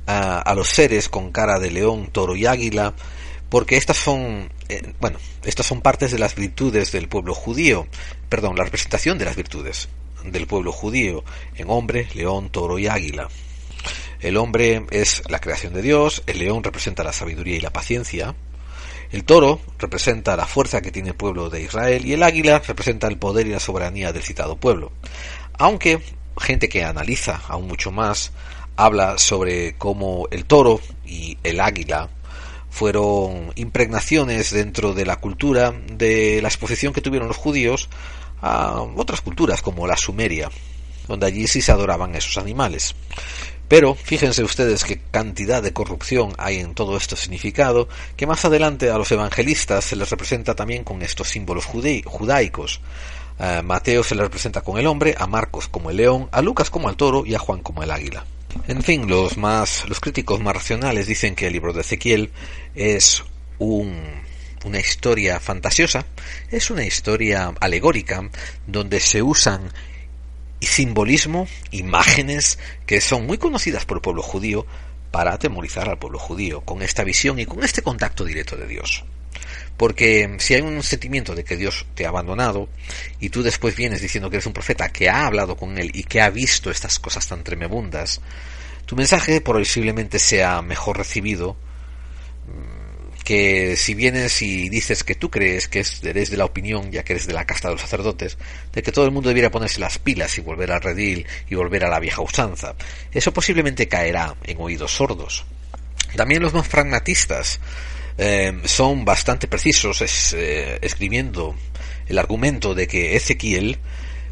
a, los seres con cara de león, toro y águila, porque estas son, eh, bueno, estas son partes de las virtudes del pueblo judío, perdón, la representación de las virtudes del pueblo judío en hombre, león, toro y águila. El hombre es la creación de Dios, el león representa la sabiduría y la paciencia, el toro representa la fuerza que tiene el pueblo de Israel y el águila representa el poder y la soberanía del citado pueblo. Aunque gente que analiza aún mucho más habla sobre cómo el toro y el águila fueron impregnaciones dentro de la cultura de la exposición que tuvieron los judíos a otras culturas como la sumeria, donde allí sí se adoraban esos animales. Pero fíjense ustedes qué cantidad de corrupción hay en todo este significado, que más adelante a los evangelistas se les representa también con estos símbolos judaicos. A Mateo se le representa con el hombre, a Marcos como el león, a Lucas como el toro y a Juan como el águila. En fin, los más, los críticos más racionales dicen que el libro de Ezequiel es una historia fantasiosa, es una historia alegórica donde se usan y simbolismo, imágenes que son muy conocidas por el pueblo judío para atemorizar al pueblo judío con esta visión y con este contacto directo de Dios. Porque si hay un sentimiento de que Dios te ha abandonado y tú después vienes diciendo que eres un profeta que ha hablado con Él y que ha visto estas cosas tan tremebundas, tu mensaje posiblemente sea mejor recibido que si vienes y dices que tú crees que eres de la opinión, ya que eres de la casta de los sacerdotes, de que todo el mundo debiera ponerse las pilas y volver al redil y volver a la vieja usanza, eso posiblemente caerá en oídos sordos. También los más pragmatistas eh, son bastante precisos eh, escribiendo el argumento de que Ezequiel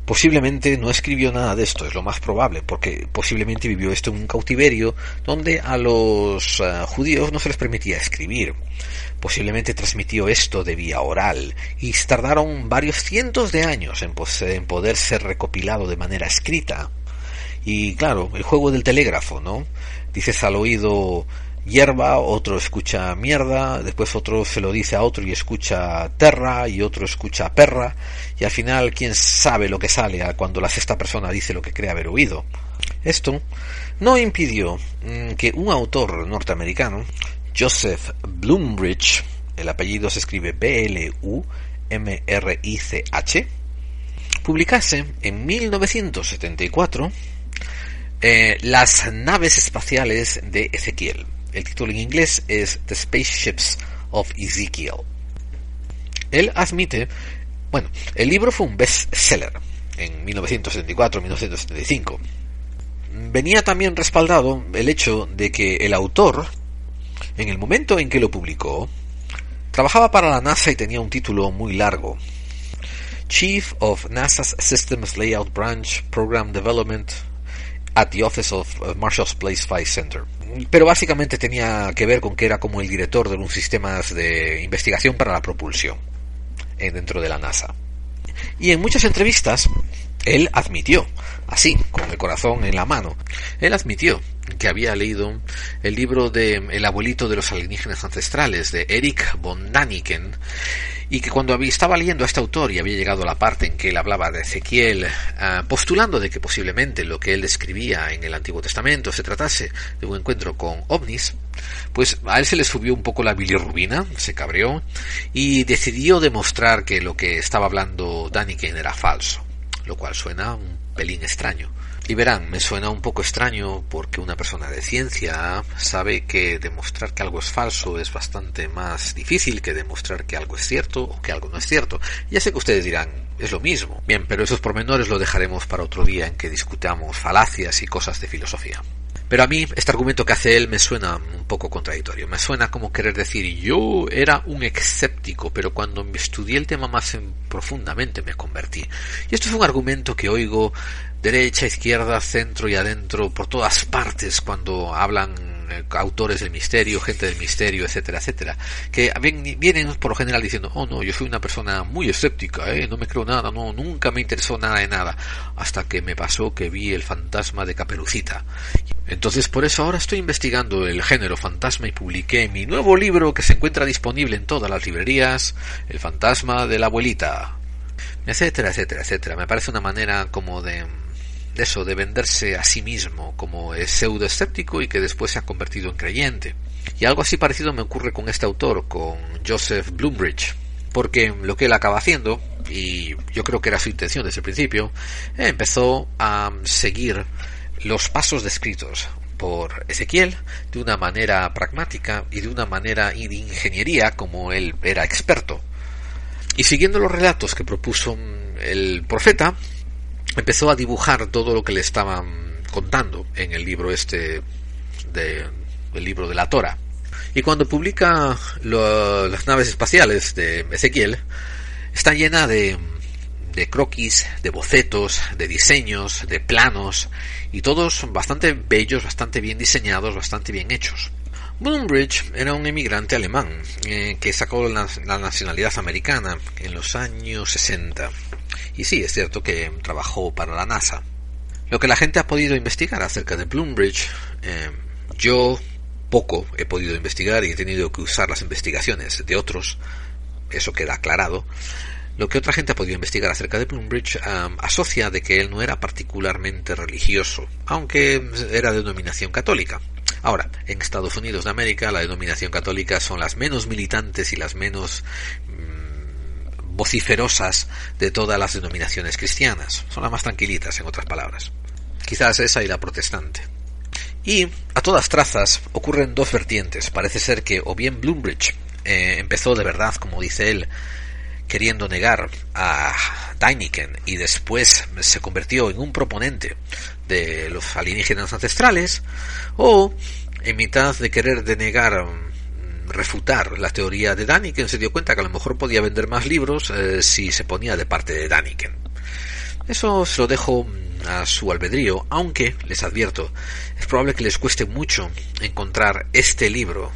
Posiblemente no escribió nada de esto, es lo más probable, porque posiblemente vivió esto en un cautiverio donde a los eh, judíos no se les permitía escribir. Posiblemente transmitió esto de vía oral y tardaron varios cientos de años en, en poder ser recopilado de manera escrita. Y claro, el juego del telégrafo, ¿no? Dices al oído hierba, otro escucha mierda, después otro se lo dice a otro y escucha terra y otro escucha perra y al final quién sabe lo que sale cuando la sexta persona dice lo que cree haber oído. Esto no impidió mm, que un autor norteamericano, Joseph Bloombridge, el apellido se escribe B-L-U-M-R-I-C-H, publicase en 1974 eh, Las naves espaciales de Ezequiel. El título en inglés es The Spaceships of Ezekiel. Él admite, bueno, el libro fue un bestseller en 1974-1975. Venía también respaldado el hecho de que el autor, en el momento en que lo publicó, trabajaba para la NASA y tenía un título muy largo. Chief of NASA's Systems Layout Branch Program Development at the Office of Marshall's Place Flight Center. Pero básicamente tenía que ver con que era como el director de un sistemas de investigación para la propulsión dentro de la NASA. Y en muchas entrevistas él admitió, así, con el corazón en la mano, él admitió que había leído el libro de El abuelito de los alienígenas ancestrales de Eric von Daniken y que cuando estaba leyendo a este autor y había llegado a la parte en que él hablaba de Ezequiel, ah, postulando de que posiblemente lo que él describía en el Antiguo Testamento se tratase de un encuentro con ovnis, pues a él se le subió un poco la bilirrubina, se cabreó y decidió demostrar que lo que estaba hablando Daniken era falso, lo cual suena un pelín extraño. Y verán, me suena un poco extraño porque una persona de ciencia sabe que demostrar que algo es falso es bastante más difícil que demostrar que algo es cierto o que algo no es cierto. Ya sé que ustedes dirán, es lo mismo. Bien, pero esos pormenores lo dejaremos para otro día en que discutamos falacias y cosas de filosofía. Pero a mí este argumento que hace él me suena un poco contradictorio. Me suena como querer decir yo era un escéptico, pero cuando estudié el tema más profundamente me convertí. Y esto es un argumento que oigo derecha, izquierda, centro y adentro, por todas partes cuando hablan eh, autores del misterio, gente del misterio, etcétera, etcétera, que vienen por lo general diciendo, oh no, yo soy una persona muy escéptica, ¿eh? no me creo nada, no, nunca me interesó nada de nada, hasta que me pasó que vi el fantasma de Caperucita. Entonces por eso ahora estoy investigando el género fantasma y publiqué mi nuevo libro que se encuentra disponible en todas las librerías, El fantasma de la abuelita, etcétera, etcétera, etcétera. Me parece una manera como de de eso, de venderse a sí mismo como pseudo escéptico y que después se ha convertido en creyente. Y algo así parecido me ocurre con este autor, con Joseph Bloombridge, porque lo que él acaba haciendo, y yo creo que era su intención desde el principio, empezó a seguir los pasos descritos por Ezequiel de una manera pragmática y de una manera de ingeniería como él era experto. Y siguiendo los relatos que propuso el profeta, empezó a dibujar todo lo que le estaban contando en el libro este de, el libro de la Torah. Y cuando publica las naves espaciales de Ezequiel, está llena de, de croquis, de bocetos, de diseños, de planos, y todos bastante bellos, bastante bien diseñados, bastante bien hechos. Bloombridge era un emigrante alemán eh, que sacó la, la, nacionalidad americana en los años 60 y sí, es cierto que trabajó para la NASA. Lo que la gente ha podido investigar acerca de Bloombridge, eh, yo poco he podido investigar y he tenido que usar las investigaciones de otros, eso queda aclarado. Lo que otra gente ha podido investigar acerca de Bloombridge asocia de que él no era particularmente religioso, aunque era de denominación católica. Ahora, en Estados Unidos de América la denominación católica son las menos militantes y las menos vociferosas de todas las denominaciones cristianas. Son las más tranquilitas, en otras palabras. Quizás esa y la protestante. Y a todas trazas ocurren dos vertientes. Parece ser que o bien Bloombridge eh, empezó de verdad, como dice él, queriendo negar a Däniken y después se convirtió en un proponente de los alienígenas ancestrales, o en mitad de querer denegar refutar la teoría de Daniken, se dio cuenta que a lo mejor podía vender más libros eh, si se ponía de parte de Daniken. Eso se lo dejo a su albedrío, aunque les advierto, es probable que les cueste mucho encontrar este libro.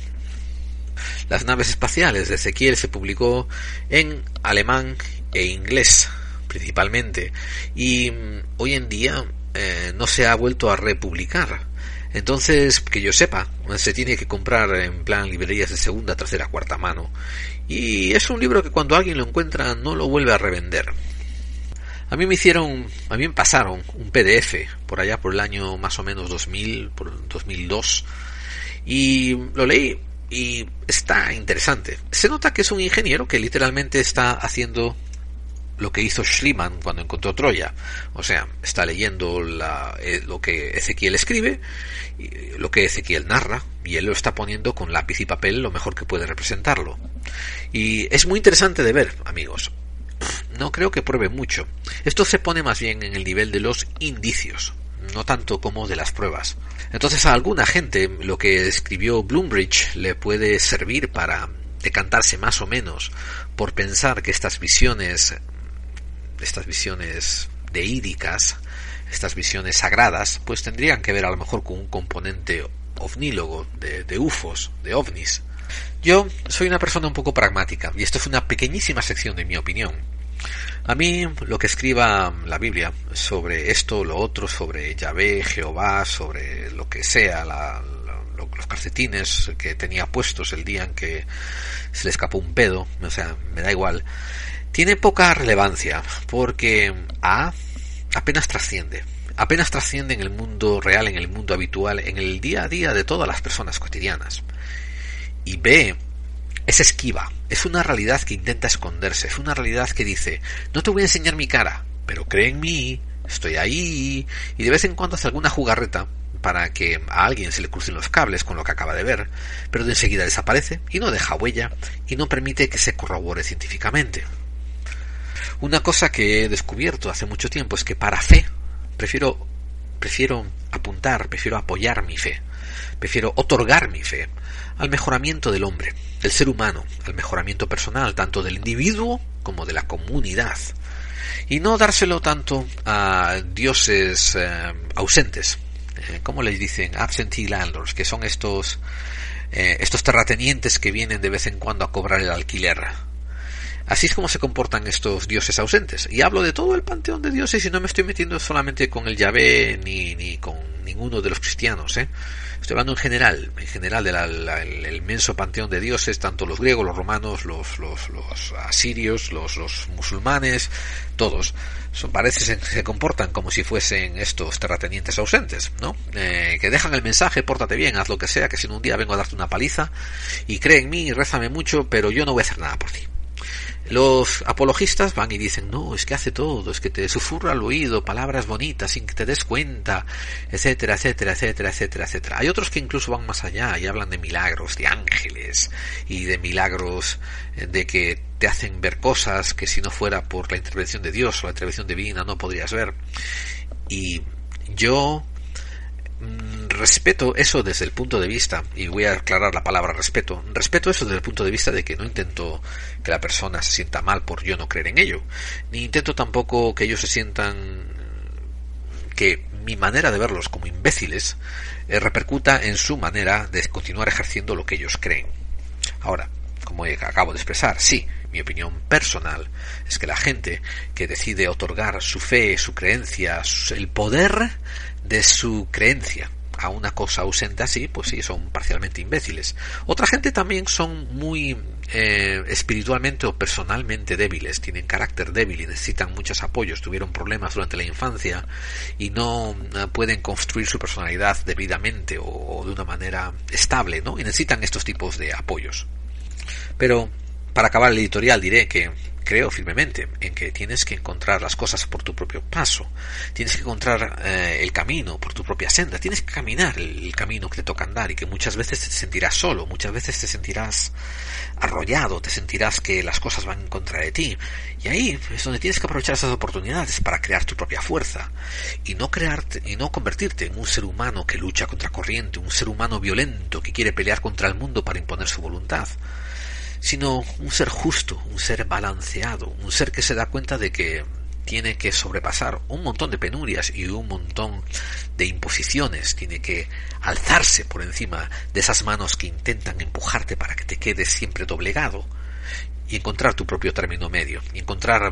Las naves espaciales de Ezequiel se publicó en alemán e inglés principalmente y mm, hoy en día eh, no se ha vuelto a republicar entonces, que yo sepa, se tiene que comprar en plan librerías de segunda, tercera, cuarta mano. Y es un libro que cuando alguien lo encuentra no lo vuelve a revender. A mí me hicieron, a mí me pasaron un PDF por allá por el año más o menos 2000, por 2002 y lo leí y está interesante. Se nota que es un ingeniero que literalmente está haciendo lo que hizo Schliemann cuando encontró Troya. O sea, está leyendo la, eh, lo que Ezequiel escribe, y lo que Ezequiel narra, y él lo está poniendo con lápiz y papel lo mejor que puede representarlo. Y es muy interesante de ver, amigos. No creo que pruebe mucho. Esto se pone más bien en el nivel de los indicios, no tanto como de las pruebas. Entonces a alguna gente lo que escribió Bloombridge le puede servir para decantarse más o menos por pensar que estas visiones estas visiones deídicas, estas visiones sagradas, pues tendrían que ver a lo mejor con un componente ovnílogo, de, UFOs, de ovnis. Yo soy una persona un poco pragmática, y esto es una pequeñísima sección de mi opinión. A mí lo que escriba la Biblia sobre esto, lo otro, sobre Yahvé, Jehová, sobre lo que sea, los calcetines que tenía puestos el día en que se le escapó un pedo, o sea, me da igual tiene poca relevancia porque A apenas trasciende. Apenas trasciende en el mundo real, en el mundo habitual, en el día a día de todas las personas cotidianas. Y B es esquiva, es una realidad que intenta esconderse, es una realidad que dice, no te voy a enseñar mi cara, pero cree en mí, estoy ahí, y de vez en cuando hace alguna jugarreta para que a alguien se le crucen los cables con lo que acaba de ver, pero de enseguida desaparece y no deja huella y no permite que se corrobore científicamente. Una cosa que he descubierto hace mucho tiempo es que para fe prefiero prefiero apuntar, prefiero apoyar mi fe, prefiero otorgar mi fe al mejoramiento del hombre, del ser humano, al mejoramiento personal, tanto del individuo como de la comunidad, y no dárselo tanto a dioses eh, ausentes, eh, como les dicen, absentee landlords, que son estos eh, estos terratenientes que vienen de vez en cuando a cobrar el alquiler Así es como se comportan estos dioses ausentes. Y hablo de todo el panteón de dioses y no me estoy metiendo solamente con el Yahvé ni, ni con ninguno de los cristianos. ¿eh? Estoy hablando en general, en general del inmenso panteón de dioses, tanto los griegos, los romanos, los, los, los asirios, los, musulmanes, todos. Son, parece se, se comportan como si fuesen estos terratenientes ausentes, ¿no? Eh, que dejan el mensaje, pórtate bien, haz lo que sea, que si un día vengo a darte una paliza y cree en mí, rézame mucho, pero yo no voy a hacer nada por ti. Los apologistas van y dicen, no, es que hace todo, es que te susurra al oído palabras bonitas sin que te des cuenta, etcétera, etcétera, etcétera, etcétera, etcétera. Hay otros que incluso van más allá y hablan de milagros, de ángeles y de milagros eh, de que te hacen ver cosas que si no fuera por la intervención de Dios o la intervención divina no podrías ver. Y yo respeto eso desde el punto de vista, y voy a aclarar la palabra respeto, respeto eso desde el punto de vista de que no intento que la persona se sienta mal por yo no creer en ello, ni intento tampoco que ellos se sientan que mi manera de verlos como imbéciles eh, repercuta en su manera de continuar ejerciendo lo que ellos creen. Ahora, como acabo de expresar, sí, mi opinión personal es que la gente que decide otorgar su fe, su creencia, el poder de su creencia a una cosa ausente así, pues sí, son parcialmente imbéciles. Otra gente también son muy eh, espiritualmente o personalmente débiles, tienen carácter débil y necesitan muchos apoyos, tuvieron problemas durante la infancia y no eh, pueden construir su personalidad debidamente o, o de una manera estable, ¿no? Y necesitan estos tipos de apoyos. Pero para acabar el editorial diré que creo firmemente en que tienes que encontrar las cosas por tu propio paso, tienes que encontrar eh, el camino por tu propia senda, tienes que caminar el, camino que te toca andar y que muchas veces te sentirás solo, muchas veces te sentirás arrollado, te sentirás que las cosas van en contra de ti. Y ahí es donde tienes que aprovechar esas oportunidades para crear tu propia fuerza y no crearte y no convertirte en un ser humano que lucha contra corriente, un ser humano violento que quiere pelear contra el mundo para imponer su voluntad sino un ser justo, un ser balanceado, un ser que se da cuenta de que tiene que sobrepasar un montón de penurias y un montón de imposiciones, tiene que alzarse por encima de esas manos que intentan empujarte para que te quedes siempre doblegado y encontrar tu propio término medio, y encontrar,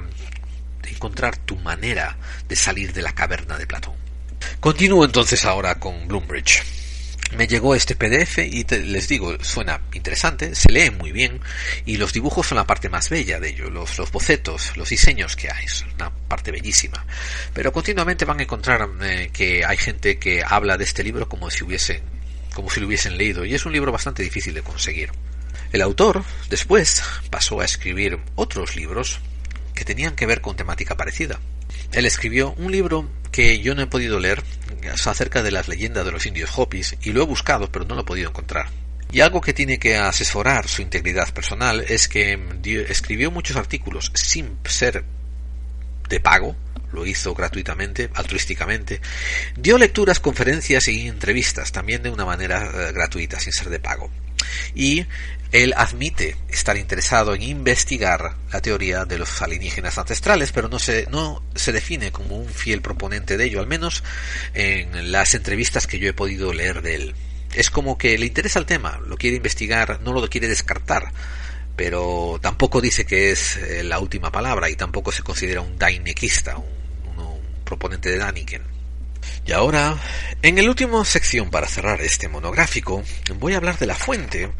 encontrar tu manera de salir de la caverna de Platón. Continúo entonces ahora con Bloombridge. Me llegó este PDF y les digo, suena interesante, se lee muy bien y los dibujos son la parte más bella de ello, los, los bocetos, los diseños que hay, es una parte bellísima. Pero continuamente van a encontrar eh, que hay gente que habla de este libro como si hubiesen, como si lo hubiesen leído y es un libro bastante difícil de conseguir. El autor después pasó a escribir otros libros que tenían que ver con temática parecida. Él escribió un libro que yo no he podido leer acerca de las leyendas de los indios Hopis y lo he buscado pero no lo he podido encontrar. Y algo que tiene que asesorar su integridad personal es que escribió muchos artículos sin ser de pago, lo hizo gratuitamente, altruísticamente, dio lecturas, conferencias y entrevistas también de una manera eh, gratuita, sin ser de pago. Y él admite estar interesado en investigar la teoría de los alienígenas ancestrales, pero no se, no se define como un fiel proponente de ello, al menos en las entrevistas que yo he podido leer de él. Es como que le interesa el tema, lo quiere investigar, no lo quiere descartar, pero tampoco dice que es eh, la última palabra y tampoco se considera un Dainequista, un, un proponente de Daniken. Y ahora, en el último sección para cerrar este monográfico, voy a hablar de la fuente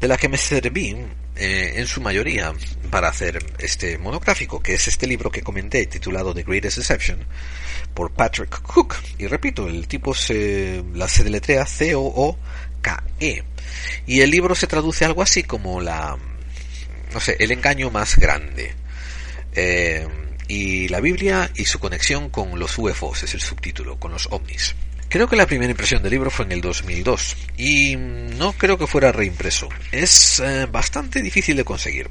de la que me serví eh, en su mayoría para hacer este monográfico, que es este libro que comenté titulado The Greatest Deception por Patrick Cook. Y repito, el tipo se, la se deletrea C-O-O-K-E. Y el libro se traduce algo así como la, no sé, el engaño más grande. Eh, y la Biblia y su conexión con los UFOs es el subtítulo, con los ovnis. Creo que la primera impresión del libro fue en el 2002 y no creo que fuera reimpreso. Es eh, bastante difícil de conseguir.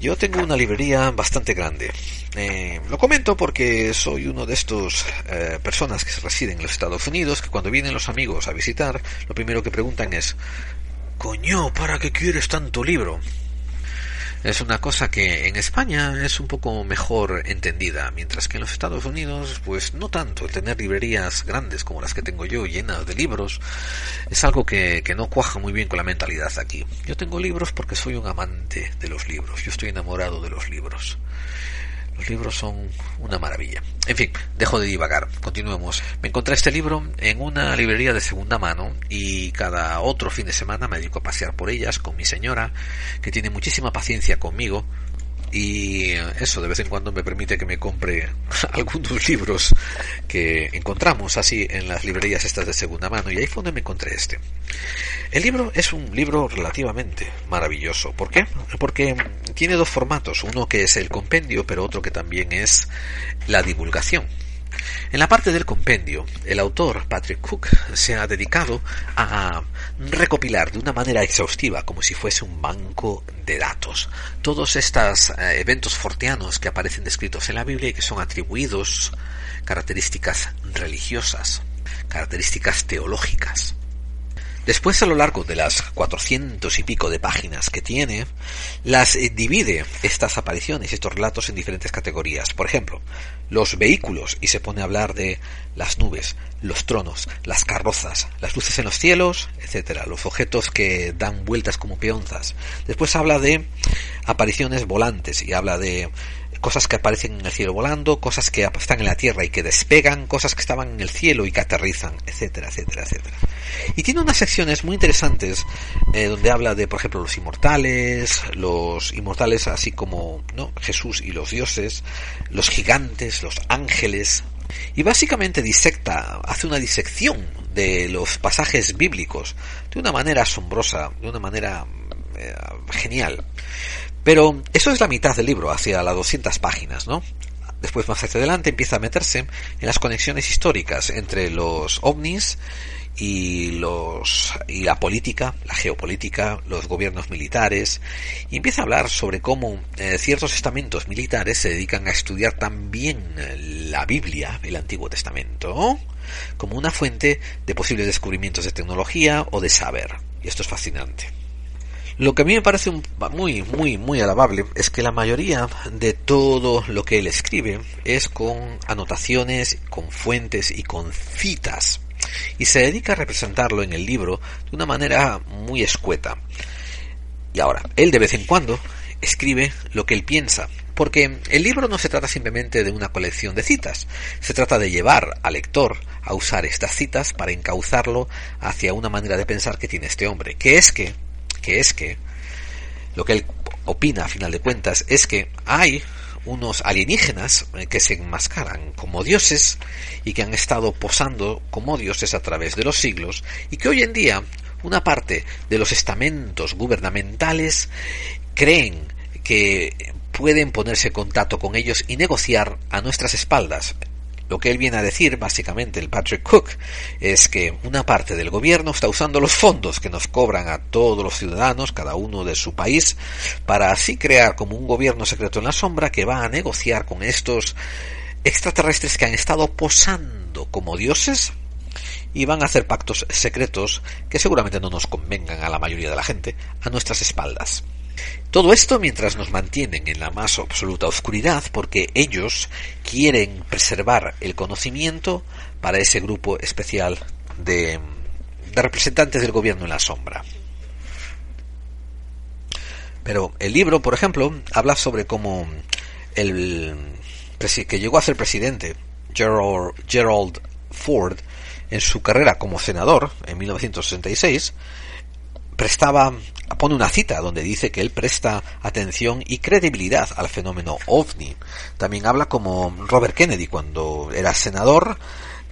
Yo tengo una librería bastante grande. Eh, lo comento porque soy uno de estos eh, personas que residen en los Estados Unidos que cuando vienen los amigos a visitar, lo primero que preguntan es, coño, ¿para qué quieres tanto libro? Es una cosa que en España es un poco mejor entendida, mientras que en los Estados Unidos, pues no tanto. El tener librerías grandes como las que tengo yo, llenas de libros, es algo que, que no cuaja muy bien con la mentalidad aquí. Yo tengo libros porque soy un amante de los libros, yo estoy enamorado de los libros. Los libros son una maravilla. En fin, dejo de divagar. Continuemos. Me encontré este libro en una librería de segunda mano y cada otro fin de semana me dedico a pasear por ellas con mi señora, que tiene muchísima paciencia conmigo y eso de vez en cuando me permite que me compre algunos libros que encontramos así en las librerías estas de segunda mano y ahí fue donde me encontré este. El libro es un libro relativamente maravilloso. ¿Por qué? Porque tiene dos formatos, uno que es el compendio, pero otro que también es la divulgación. En la parte del compendio, el autor Patrick Cook se ha dedicado a recopilar de una manera exhaustiva, como si fuese un banco de datos, todos estos eh, eventos forteanos que aparecen descritos en la Biblia y que son atribuidos características religiosas, características teológicas. Después, a lo largo de las cuatrocientos y pico de páginas que tiene, las eh, divide estas apariciones, estos relatos en diferentes categorías. Por ejemplo, los vehículos, y se pone a hablar de las nubes, los tronos, las carrozas, las luces en los cielos, etcétera, los objetos que dan vueltas como peonzas. Después habla de apariciones volantes y habla de cosas que aparecen en el cielo volando, cosas que están en la tierra y que despegan, cosas que estaban en el cielo y que aterrizan, etcétera, etcétera, etcétera. Y tiene unas secciones muy interesantes eh, donde habla de, por ejemplo, los inmortales, los inmortales así como ¿no? Jesús y los dioses, los gigantes, los ángeles, y básicamente disecta, hace una disección de los pasajes bíblicos de una manera asombrosa, de una manera eh, genial. Pero eso es la mitad del libro, hacia las 200 páginas, ¿no? Después, más hacia adelante, empieza a meterse en las conexiones históricas entre los ovnis y los y la política, la geopolítica, los gobiernos militares y empieza a hablar sobre cómo eh, ciertos estamentos militares se dedican a estudiar también la Biblia, el Antiguo Testamento, como una fuente de posibles descubrimientos de tecnología o de saber. Y esto es fascinante. Lo que a mí me parece muy, muy, muy alabable es que la mayoría de todo lo que él escribe es con anotaciones, con fuentes y con citas. Y se dedica a representarlo en el libro de una manera muy escueta. Y ahora, él de vez en cuando escribe lo que él piensa, porque el libro no se trata simplemente de una colección de citas, se trata de llevar al lector a usar estas citas para encauzarlo hacia una manera de pensar que tiene este hombre, que es que, que es que, lo que él opina a final de cuentas es que hay unos alienígenas eh, que se enmascaran como dioses y que han estado posando como dioses a través de los siglos y que hoy en día una parte de los estamentos gubernamentales creen que pueden ponerse en contacto con ellos y negociar a nuestras espaldas. Lo que él viene a decir, básicamente, el Patrick Cook, es que una parte del gobierno está usando los fondos que nos cobran a todos los ciudadanos, cada uno de su país, para así crear como un gobierno secreto en la sombra que va a negociar con estos extraterrestres que han estado posando como dioses y van a hacer pactos secretos que seguramente no nos convengan a la mayoría de la gente a nuestras espaldas. Todo esto mientras nos mantienen en la más absoluta oscuridad porque ellos quieren preservar el conocimiento para ese grupo especial de, representantes del gobierno en la sombra. Pero el libro, por ejemplo, habla sobre cómo el que llegó a ser presidente, Gerald, Gerald Ford, en su carrera como senador en 1966, prestaba pone una cita donde dice que él presta atención y credibilidad al fenómeno ovni. También habla como Robert Kennedy cuando era senador,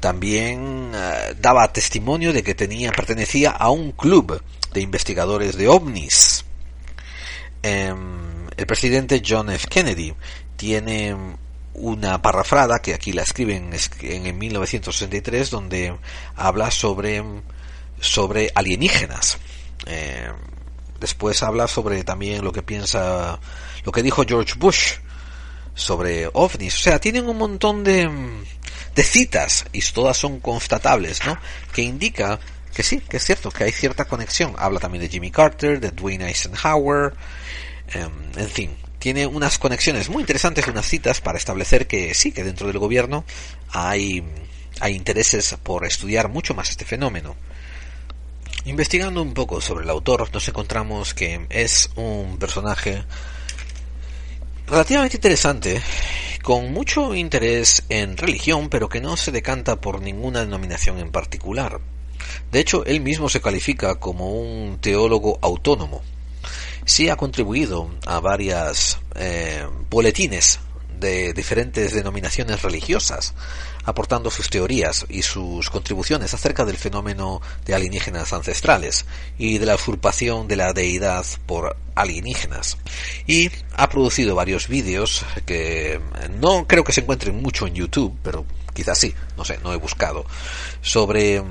también eh, daba testimonio de que tenía pertenecía a un club de investigadores de ovnis. Em, el presidente John F. Kennedy tiene una parrafrada que aquí la escriben en, en 1963 donde habla sobre sobre alienígenas eh, después habla sobre también lo que piensa, lo que dijo George Bush sobre ovnis. O sea, tienen un montón de, de citas y todas son constatables, ¿no? Que indica que sí, que es cierto, que hay cierta conexión. Habla también de Jimmy Carter, de Dwayne Eisenhower, em, en fin, tiene unas conexiones muy interesantes, unas citas para establecer que sí, que dentro del gobierno hay, hay intereses por estudiar mucho más este fenómeno. Investigando un poco sobre el autor, nos encontramos que es un personaje relativamente interesante, con mucho interés en religión, pero que no se decanta por ninguna denominación en particular. De hecho, él mismo se califica como un teólogo autónomo. Sí ha contribuido a varias eh, boletines de diferentes denominaciones religiosas, aportando sus teorías y sus contribuciones acerca del fenómeno de alienígenas ancestrales y de la usurpación de la deidad por alienígenas. Y ha producido varios vídeos que no creo que se encuentren mucho en YouTube, pero quizás sí, no sé, no he buscado, sobre mm,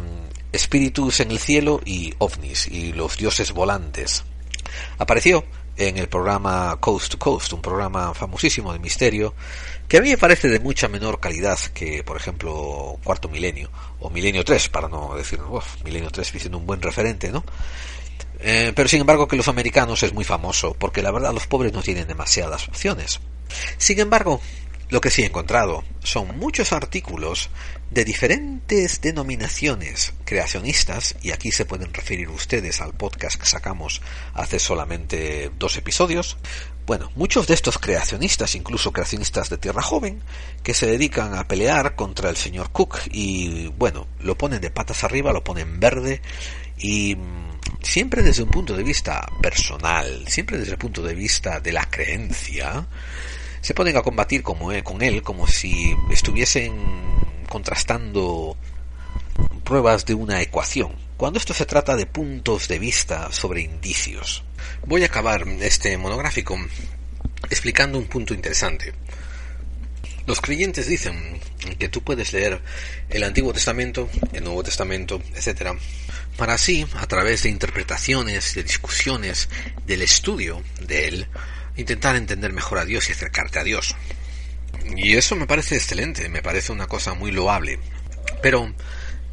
espíritus en el cielo y ovnis y los dioses volantes. Apareció en el programa Coast to Coast, un programa famosísimo de misterio, que a mí me parece de mucha menor calidad que, por ejemplo, Cuarto Milenio, o Milenio 3, para no decir, Milenio 3 siendo un buen referente, ¿no? Eh, pero sin embargo que los americanos es muy famoso, porque la verdad los pobres no tienen demasiadas opciones. Sin embargo, lo que sí he encontrado son muchos artículos de diferentes denominaciones creacionistas, y aquí se pueden referir ustedes al podcast que sacamos hace solamente dos episodios. Bueno, muchos de estos creacionistas, incluso creacionistas de Tierra Joven, que se dedican a pelear contra el señor Cook y, bueno, lo ponen de patas arriba, lo ponen verde y mm, siempre desde un punto de vista personal, siempre desde el punto de vista de la creencia, se ponen a combatir como con él como si estuviesen contrastando pruebas de una ecuación, cuando esto se trata de puntos de vista sobre indicios. Voy a acabar este monográfico explicando un punto interesante. Los creyentes dicen que tú puedes leer el Antiguo Testamento, el Nuevo Testamento, etc., para así, a través de interpretaciones, de discusiones, del estudio de él, intentar entender mejor a Dios y acercarte a Dios. Y eso me parece excelente, me parece una cosa muy loable. Pero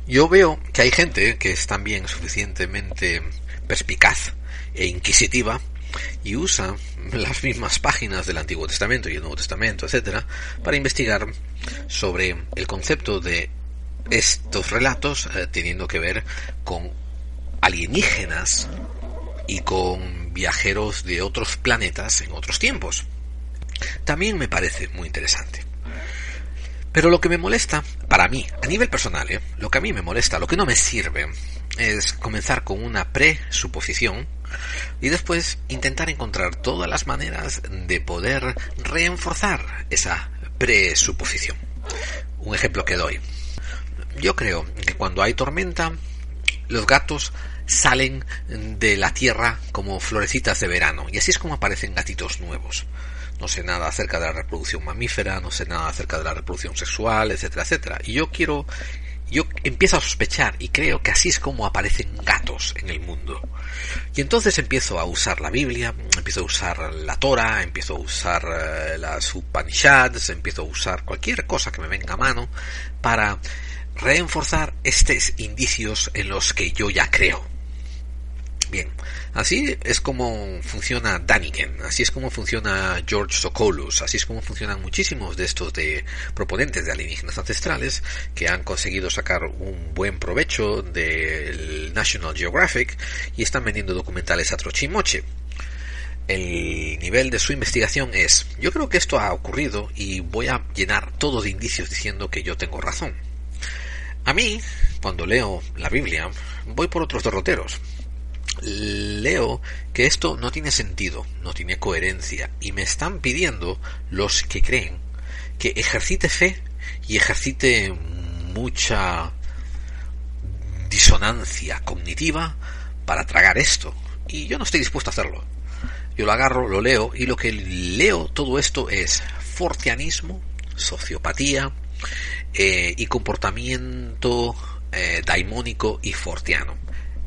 yo veo que hay gente que es también suficientemente perspicaz e inquisitiva y usa las mismas páginas del Antiguo Testamento y el Nuevo Testamento, etcétera, para investigar sobre el concepto de estos relatos eh, teniendo que ver con alienígenas y con viajeros de otros planetas en otros tiempos. también me parece muy interesante. Pero lo que me molesta, para mí, a nivel personal, ¿eh? lo que a mí me molesta, lo que no me sirve, es comenzar con una presuposición y después intentar encontrar todas las maneras de poder reenforzar esa presuposición. Un ejemplo que doy. Yo creo que cuando hay tormenta, los gatos salen de la tierra como florecitas de verano y así es como aparecen gatitos nuevos no sé nada acerca de la reproducción mamífera, no sé nada acerca de la reproducción sexual, etcétera, etcétera. Y yo quiero, yo empiezo a sospechar y creo que así es como aparecen gatos en el mundo. Y entonces empiezo a usar la Biblia, empiezo a usar la Torah, empiezo a usar eh, las Upanishads, empiezo a usar cualquier cosa que me venga a mano para reenforzar estos indicios en los que yo ya creo. Bien, así es como funciona Daniken, así es como funciona George Sokolus, así es como funcionan muchísimos de estos de proponentes de alienígenas ancestrales que han conseguido sacar un buen provecho del National Geographic y están vendiendo documentales a trochimoche. El nivel de su investigación es, yo creo que esto ha ocurrido y voy a llenar todo de indicios diciendo que yo tengo razón. A mí, cuando leo la Biblia, voy por otros derroteros leo que esto no tiene sentido, no tiene coherencia, y me están pidiendo los que creen que ejercite fe y ejercite mucha disonancia cognitiva para tragar esto. Y yo no estoy dispuesto a hacerlo. Yo lo agarro, lo leo, y lo que leo todo esto es fortianismo, sociopatía eh, y comportamiento eh, daimónico y fortiano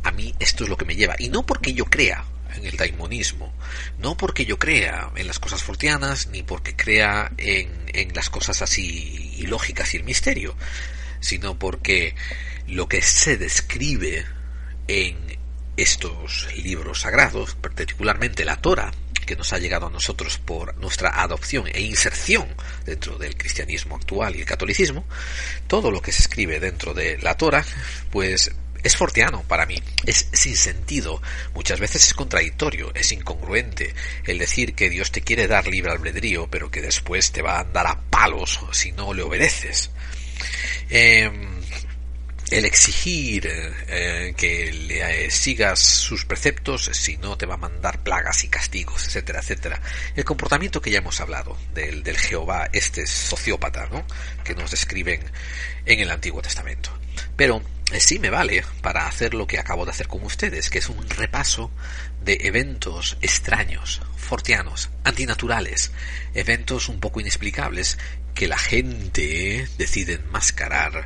a mí esto es lo que me lleva. Y no porque yo crea en el daimonismo, no porque yo crea en las cosas fortianas, ni porque crea en, en las cosas así ilógicas y el misterio, sino porque lo que se describe en estos libros sagrados, particularmente la Torah, que nos ha llegado a nosotros por nuestra adopción e inserción dentro del cristianismo actual y el catolicismo, todo lo que se escribe dentro de la Torah, pues es fortiano para mí, es sin sentido, muchas veces es contradictorio, es incongruente el decir que Dios te quiere dar libre albedrío, pero que después te va a dar a palos si no le obedeces. Em, el exigir eh, que le eh, sigas sus preceptos si no te va a mandar plagas y castigos, etcétera, etcétera. El comportamiento que ya hemos hablado del, del Jehová, este sociópata, ¿no? que nos describen en el Antiguo Testamento. Pero sí me vale para hacer lo que acabo de hacer con ustedes, que es un repaso de eventos extraños, fortianos, antinaturales, eventos un poco inexplicables que la gente decide enmascarar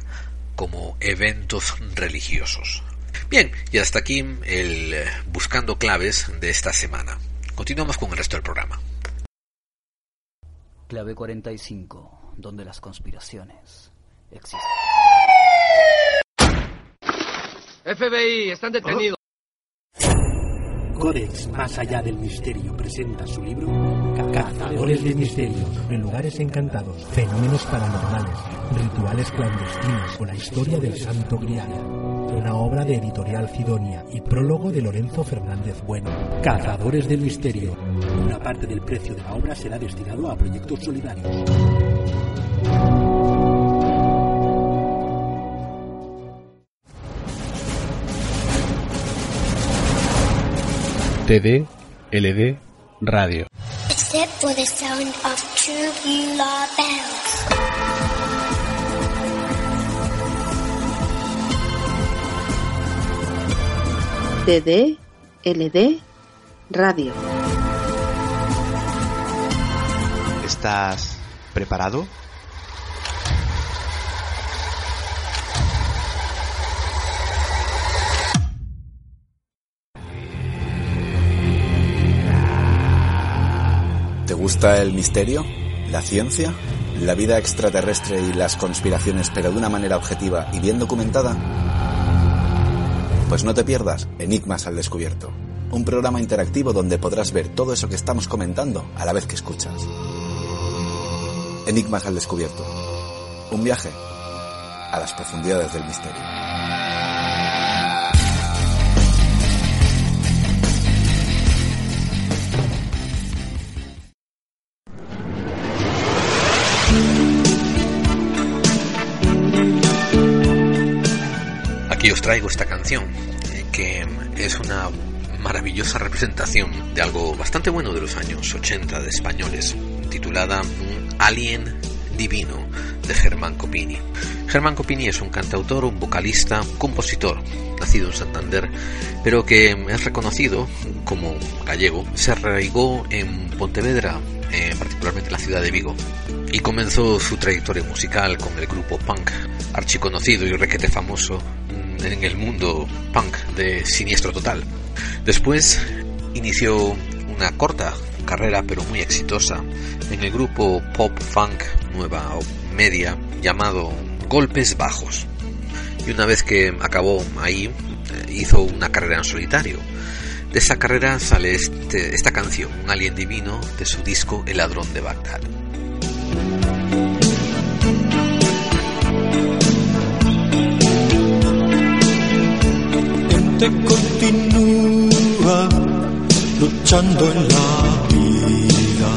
como eventos religiosos. Bien, y hasta aquí el eh, buscando claves de esta semana. Continuamos con el resto del programa. Clave 45, donde las conspiraciones existen. FBI, están detenidos. Codex Más Allá del Misterio presenta su libro Cazadores de Misterios, en lugares encantados, fenómenos paranormales, rituales clandestinos o la historia del Santo Grial. Una obra de editorial Sidonia y prólogo de Lorenzo Fernández Bueno. Cazadores del Misterio. Una parte del precio de la obra será destinado a proyectos solidarios. TD, LD, radio. Except for the sound of true Beulah bells. TD, LD, radio. ¿Estás preparado? Gusta el misterio? ¿La ciencia? ¿La vida extraterrestre y las conspiraciones pero de una manera objetiva y bien documentada? Pues no te pierdas Enigmas al Descubierto, un programa interactivo donde podrás ver todo eso que estamos comentando a la vez que escuchas. Enigmas al Descubierto, un viaje a las profundidades del misterio. Aquí os traigo esta canción, eh, que es una maravillosa representación de algo bastante bueno de los años 80 de españoles, titulada Alien Divino de Germán Copini. Germán Copini es un cantautor, un vocalista, compositor, nacido en Santander, pero que es reconocido como gallego. Se arraigó en Pontevedra, eh, particularmente en la ciudad de Vigo, y comenzó su trayectoria musical con el grupo punk, archiconocido y requete famoso en el mundo punk de Siniestro Total. Después inició una corta carrera pero muy exitosa en el grupo pop funk nueva media llamado Golpes Bajos. Y una vez que acabó ahí, eh, hizo una carrera en solitario. De esa carrera sale este, esta canción, Un alien divino, de su disco El ladrón de Bagdad. Continúa luchando en la vida.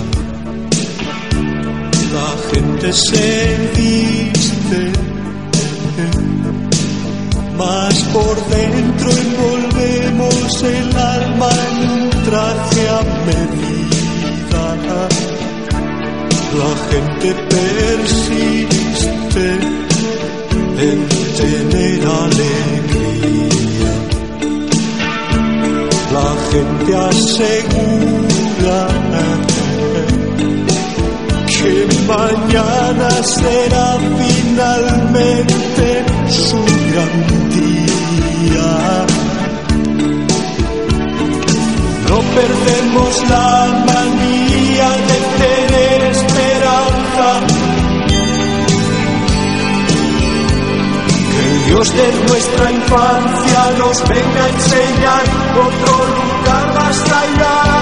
La gente se viste, más por dentro envolvemos el alma en un traje a medida. La gente persiste en tener alegría la gente asegura que mañana será finalmente su gran día. No perdemos la manía de tener esperanza Dios de nuestra infancia nos venga a enseñar otro lugar más allá.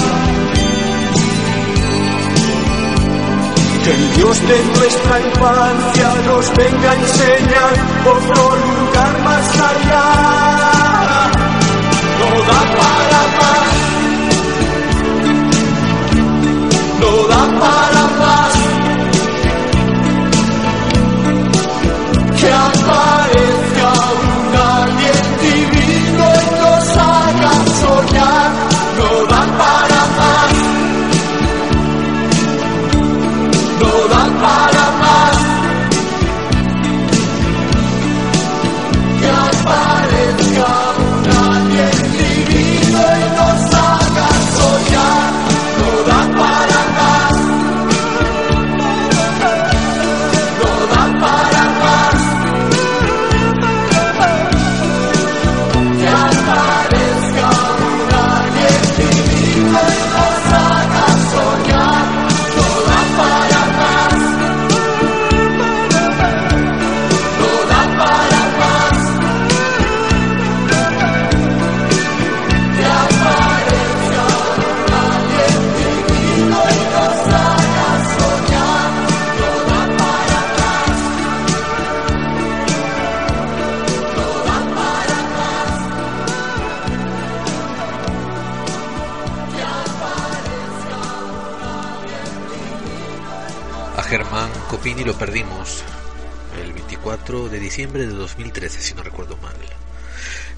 El Dios de nuestra infancia nos venga a enseñar otro lugar más allá.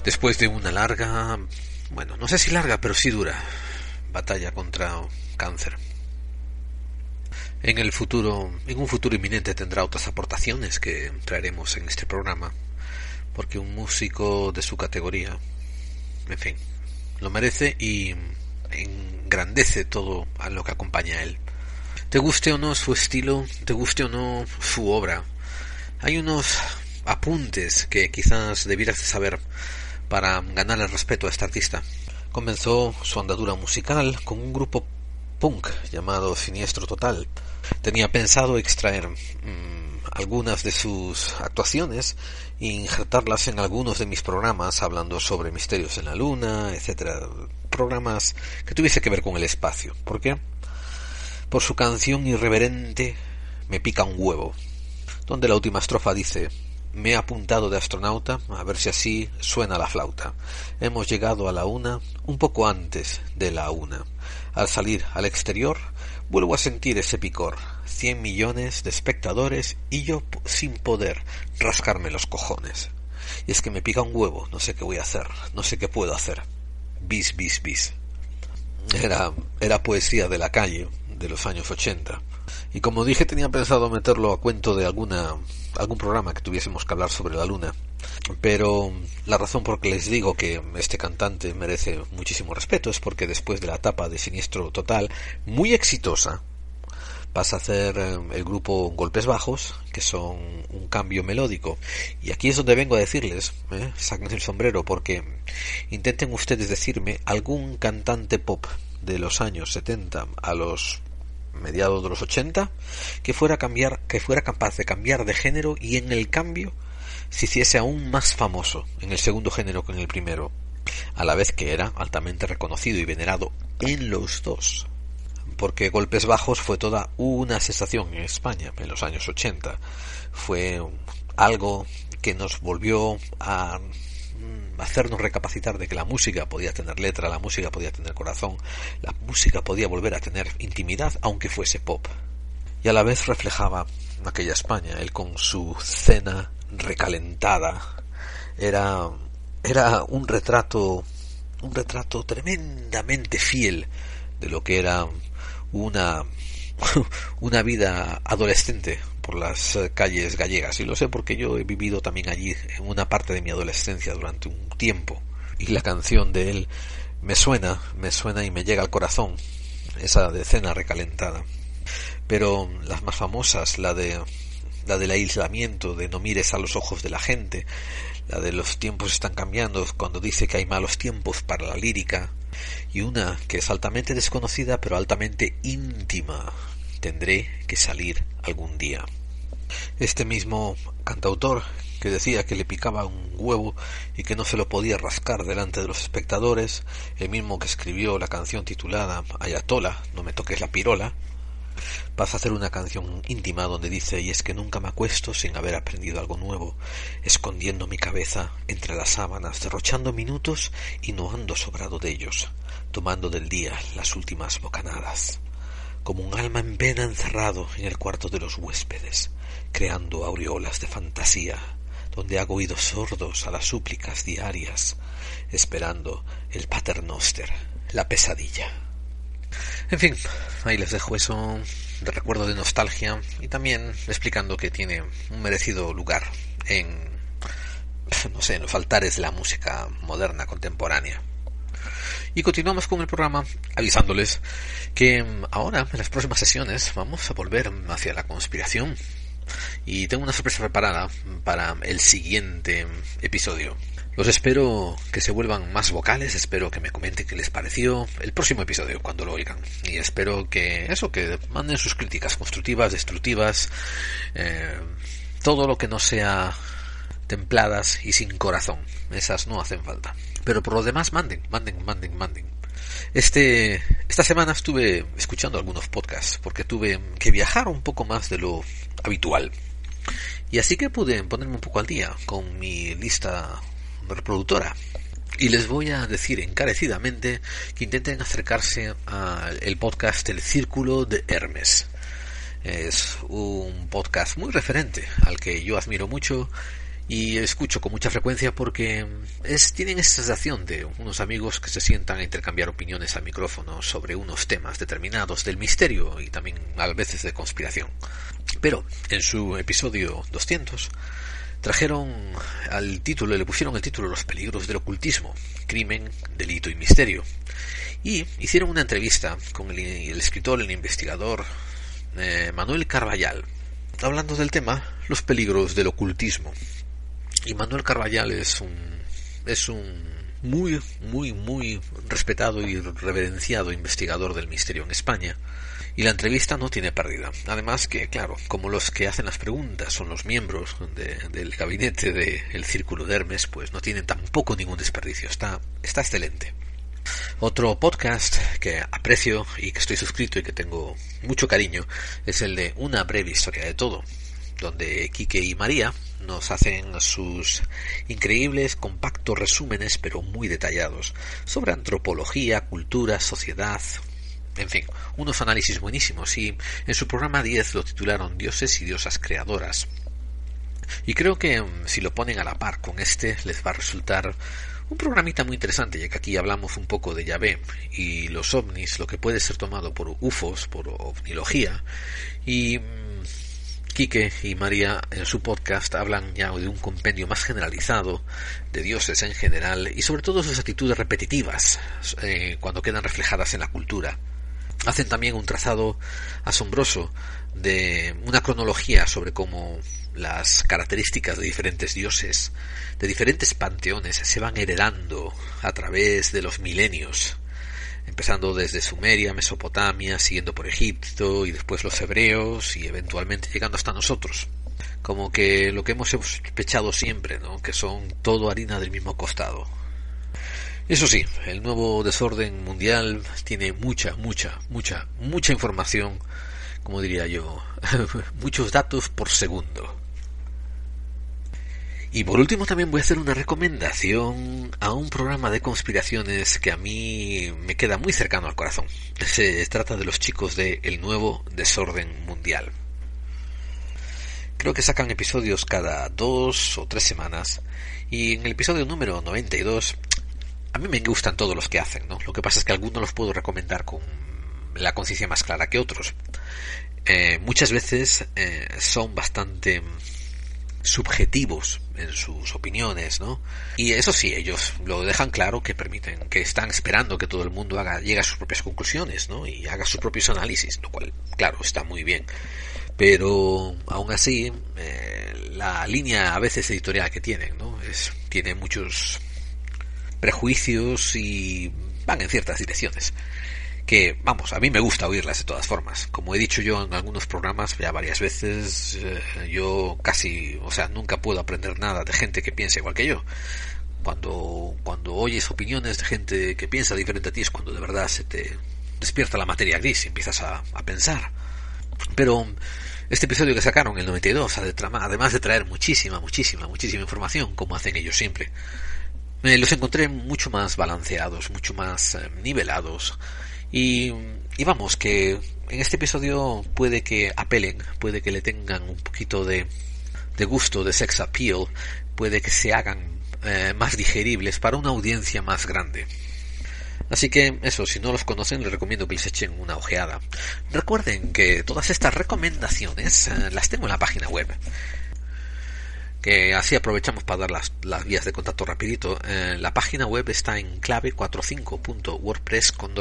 Después de una larga, bueno, no sé si larga, pero sí dura, batalla contra cáncer. En el futuro, en un futuro inminente tendrá otras aportaciones que traeremos en este programa, porque un músico de su categoría, en fin, lo merece y engrandece todo a lo que acompaña a él. Te guste o no su estilo, te guste o no su obra, hay unos apuntes que quizás debieras saber para ganar el respeto a este artista. Comenzó su andadura musical con un grupo punk llamado Siniestro Total. Tenía pensado extraer mm, algunas de sus actuaciones e injertarlas en algunos de mis programas hablando sobre misterios en la luna, etcétera, programas que tuviese que ver con el espacio. ¿Por qué? Por su canción irreverente Me pica un huevo, donde la última estrofa dice me he apuntado de astronauta a ver si así suena la flauta. Hemos llegado a la una un poco antes de la una. Al salir al exterior vuelvo a sentir ese picor. Cien millones de espectadores y yo sin poder rascarme los cojones. Y es que me pica un huevo, no sé qué voy a hacer, no sé qué puedo hacer. Bis, bis, bis. Era, era poesía de la calle de los años ochenta. Y como dije, tenía pensado meterlo a cuento de alguna algún programa que tuviésemos que hablar sobre la luna. Pero la razón por que les digo que este cantante merece muchísimo respeto es porque después de la etapa de Siniestro Total, muy exitosa, pasa a hacer eh, el grupo Golpes Bajos, que son un cambio melódico. Y aquí es donde vengo a decirles, ¿eh? saquen el sombrero, porque intenten ustedes decirme algún cantante pop de los años 70 a los mediados de los 80, que fuera, cambiar, que fuera capaz de cambiar de género y en el cambio se hiciese aún más famoso en el segundo género que en el primero, a la vez que era altamente reconocido y venerado en los dos. Porque Golpes Bajos fue toda una sensación en España en los años 80. Fue algo que nos volvió a hacernos recapacitar de que la música podía tener letra, la música podía tener corazón, la música podía volver a tener intimidad aunque fuese pop. Y a la vez reflejaba aquella España, él con su cena recalentada. Era era un retrato un retrato tremendamente fiel de lo que era una una vida adolescente por las eh, calles gallegas. Y lo sé porque yo he vivido también allí en una parte de mi adolescencia durante un tiempo. Y la canción de él me suena, me suena y me llega al corazón esa decena recalentada. Pero las más famosas, la de la del aislamiento, de no mires a los ojos de la gente, la de los tiempos están cambiando, cuando dice que hay malos tiempos para la lírica, y una que es altamente desconocida pero altamente íntima, tendré que salir algún día. Este mismo cantautor que decía que le picaba un huevo y que no se lo podía rascar delante de los espectadores, el mismo que escribió la canción titulada Ayatola, no me toques la pirola, pasa a hacer una canción íntima donde dice y es que nunca me acuesto sin haber aprendido algo nuevo, escondiendo mi cabeza entre las sábanas, derrochando minutos y no ando sobrado de ellos, tomando del día las últimas bocanadas como un alma en pena encerrado en el cuarto de los huéspedes, creando aureolas de fantasía, donde hago oídos sordos a las súplicas diarias, esperando el paternoster, la pesadilla. En fin, ahí les dejo eso de recuerdo de nostalgia y también explicando que tiene un merecido lugar en, no sé, en los altares de la música moderna contemporánea. Y continuamos con el programa avisándoles que mm, ahora, en las próximas sesiones, vamos a volver hacia la conspiración. Y tengo una sorpresa preparada para el siguiente episodio. Los espero que se vuelvan más vocales, espero que me comenten qué les pareció el próximo episodio cuando lo oigan. Y espero que eso, que manden sus críticas constructivas, destructivas, eh, todo lo que no sea templadas y sin corazón. Esas no hacen falta. Pero por lo demás, manden, manden, manden, manden. Este, esta semana estuve escuchando algunos podcasts porque tuve que viajar un poco más de lo habitual. Y así que pude ponerme un poco al día con mi lista reproductora. Y les voy a decir encarecidamente que intenten acercarse al podcast El Círculo de Hermes. Es un podcast muy referente al que yo admiro mucho y escucho con mucha frecuencia porque tienen esa sensación de unos amigos que se sientan a intercambiar opiniones al micrófono sobre unos temas determinados del misterio y también a veces de conspiración. Pero en su episodio 200 trajeron al título, le pusieron el título Los peligros del ocultismo, crimen, delito y misterio. Y hicieron una entrevista con el, el escritor, el investigador eh, Manuel Carballal, hablando del tema los peligros del ocultismo. Y Manuel Carballal es un es un muy muy muy respetado y reverenciado investigador del misterio en España y la entrevista no tiene pérdida. Además que, claro, como los que hacen las preguntas son los miembros del gabinete del Círculo de Hermes, pues no tienen tampoco ningún desperdicio. Está, está excelente. Otro podcast que aprecio y que estoy suscrito y que tengo mucho cariño es el de Una breve historia de todo, donde Quique y María nos hacen sus increíbles, compactos resúmenes, pero muy detallados, sobre antropología, cultura, sociedad, en fin, unos análisis buenísimos y en su programa 10 lo titularon Dioses y Diosas Creadoras. Y creo que mm, si lo ponen a la par con este les va a resultar un programita muy interesante, ya que aquí hablamos un poco de Yahvé y los ovnis, lo que puede ser tomado por UFOs, por ovnilogía, y mm, Quique y María en su podcast hablan ya de un compendio más generalizado de dioses en general y sobre todo sus actitudes repetitivas eh, cuando quedan reflejadas en la cultura. Hacen también un trazado asombroso de una cronología sobre cómo las características de diferentes dioses, de diferentes panteones, se van heredando a través de los milenios, empezando desde Sumeria, Mesopotamia, siguiendo por Egipto y después los hebreos y eventualmente llegando hasta nosotros. Como que lo que hemos sospechado siempre, ¿no? que son todo harina del mismo costado. Eso sí, el nuevo desorden mundial tiene mucha, mucha, mucha, mucha información, como diría yo, muchos datos por segundo. Y por último también voy a hacer una recomendación a un programa de conspiraciones que a mí me queda muy cercano al corazón. Se trata de los chicos de El Nuevo Desorden Mundial. Creo que sacan episodios cada dos o tres semanas y en el episodio número 92 a mí me gustan todos los que hacen, ¿no? Lo que pasa es que algunos los puedo recomendar con la conciencia más clara que otros. Eh, muchas veces eh, son bastante subjetivos en sus opiniones, ¿no? Y eso sí, ellos lo dejan claro que permiten, que están esperando que todo el mundo haga, llegue a sus propias conclusiones, ¿no? Y haga sus propios análisis, lo cual, claro, está muy bien. Pero aún así, eh, la línea a veces editorial que tienen, ¿no? Es, tiene muchos prejuicios y van en ciertas direcciones que, vamos, a mí me gusta oírlas de todas formas. Como he dicho yo en algunos programas ya varias veces, eh, yo casi, o sea, nunca puedo aprender nada de gente que piensa igual que yo. Cuando, cuando oyes opiniones de gente que piensa diferente a ti es cuando de verdad se te despierta la materia gris y empiezas a, a pensar. Pero este episodio que sacaron, el 92, además de traer muchísima, muchísima, muchísima información, como hacen ellos siempre, me los encontré mucho más balanceados, mucho más eh, nivelados y, vamos, que en este episodio puede que apelen, puede que le tengan un poquito de, de gusto, de sex appeal, puede que se hagan eh, más digeribles para una audiencia más grande. Así que eso, si no los conocen, les recomiendo que les echen una ojeada. Recuerden que todas estas recomendaciones eh, las tengo en la página web que así aprovechamos para dar las, vías de contacto rapidito. Eh, la página web está en clave45.wordpress con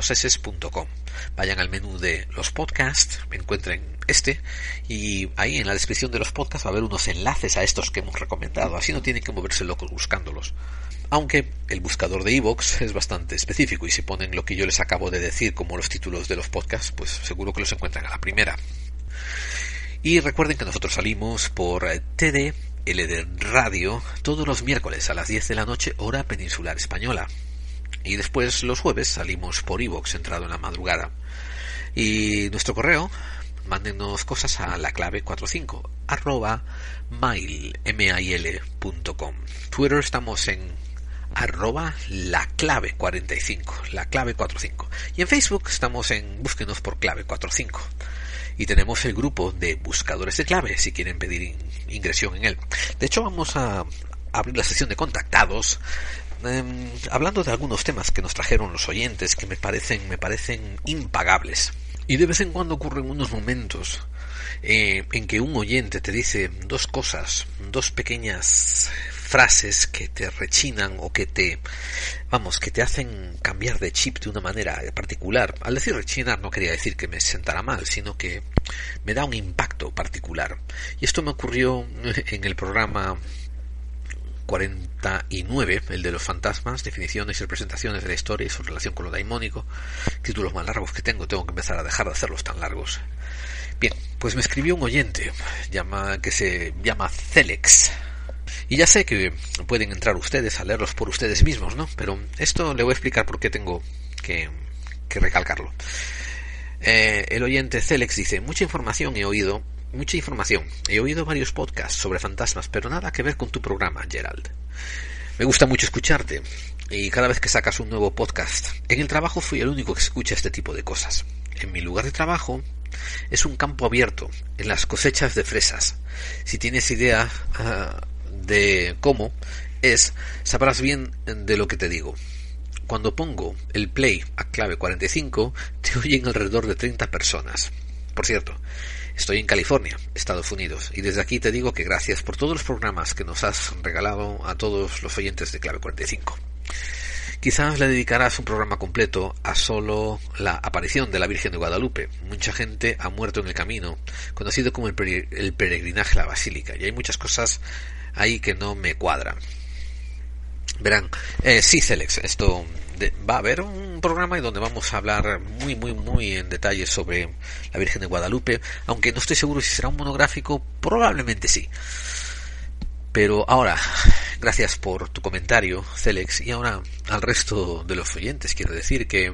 Vayan al menú de los podcasts, encuentren este y ahí en la descripción de los podcasts va a haber unos enlaces a estos que hemos recomendado. Así no tienen que moverse locos buscándolos. Aunque el buscador de iVoox es bastante específico y si ponen lo que yo les acabo de decir como los títulos de los podcasts, pues seguro que los encuentran a la primera. Y recuerden que nosotros salimos por TD LD Radio todos los miércoles a las 10 de la noche hora peninsular española. Y después los jueves salimos por iVox entrado en la madrugada. Y nuestro correo, mándenos cosas a la clave 45 arroba mail, mail.com. Twitter estamos en arroba la clave 45, la clave 45. Y en Facebook estamos en búsquenos por clave 45. Y tenemos el grupo de buscadores de clave, si quieren pedir ingresión en él. De hecho, vamos a abrir la sesión de contactados em, hablando de algunos temas que nos trajeron los oyentes que me parecen me parecen impagables y de vez en cuando ocurren unos momentos eh, en que un oyente te dice dos cosas, dos pequeñas frases que te rechinan o que te, vamos, que te hacen cambiar de chip de una manera particular. Al decir rechinar no quería decir que me sentara mal, sino que me da un impacto particular. Y esto me ocurrió en el programa 49, el de los fantasmas, definiciones y representaciones de la historia y su relación con lo daimónico, títulos más largos que tengo, tengo que empezar a dejar de hacerlos tan largos. Bien, pues me escribió un oyente llama, que se llama Celex. Y ya sé que pueden entrar ustedes a leerlos por ustedes mismos, ¿no? Pero esto le voy a explicar por qué tengo que, recalcarlo. Eh, el oyente Celex dice, mucha información he oído mucha información. He oído varios podcasts sobre fantasmas, pero nada que ver con tu programa, Gerald. Me gusta mucho escucharte y cada vez que sacas un nuevo podcast. En el trabajo fui el único que escucha este tipo de cosas. En mi lugar de trabajo es un campo abierto, en las cosechas de fresas. Si tienes idea ah, de cómo es, sabrás bien de lo que te digo. Cuando pongo el play a clave 45, te oyen alrededor de 30 personas. Por cierto, Estoy en California, Estados Unidos, y desde aquí te digo que gracias por todos los programas que nos has regalado a todos los oyentes de Clave 45. Quizás le dedicarás un programa completo a solo la aparición de la Virgen de Guadalupe. Mucha gente ha muerto en el camino, conocido como el, peregrinaje a la Basílica, y hay muchas cosas ahí que no me cuadran. Verán, eh, sí, Celex, esto va a haber un programa en donde vamos a hablar muy, muy, muy en detalle sobre la Virgen de Guadalupe, aunque no estoy seguro si será un monográfico, probablemente sí. Pero ahora, gracias por tu comentario, Celex, y ahora al resto de los oyentes quiero decir que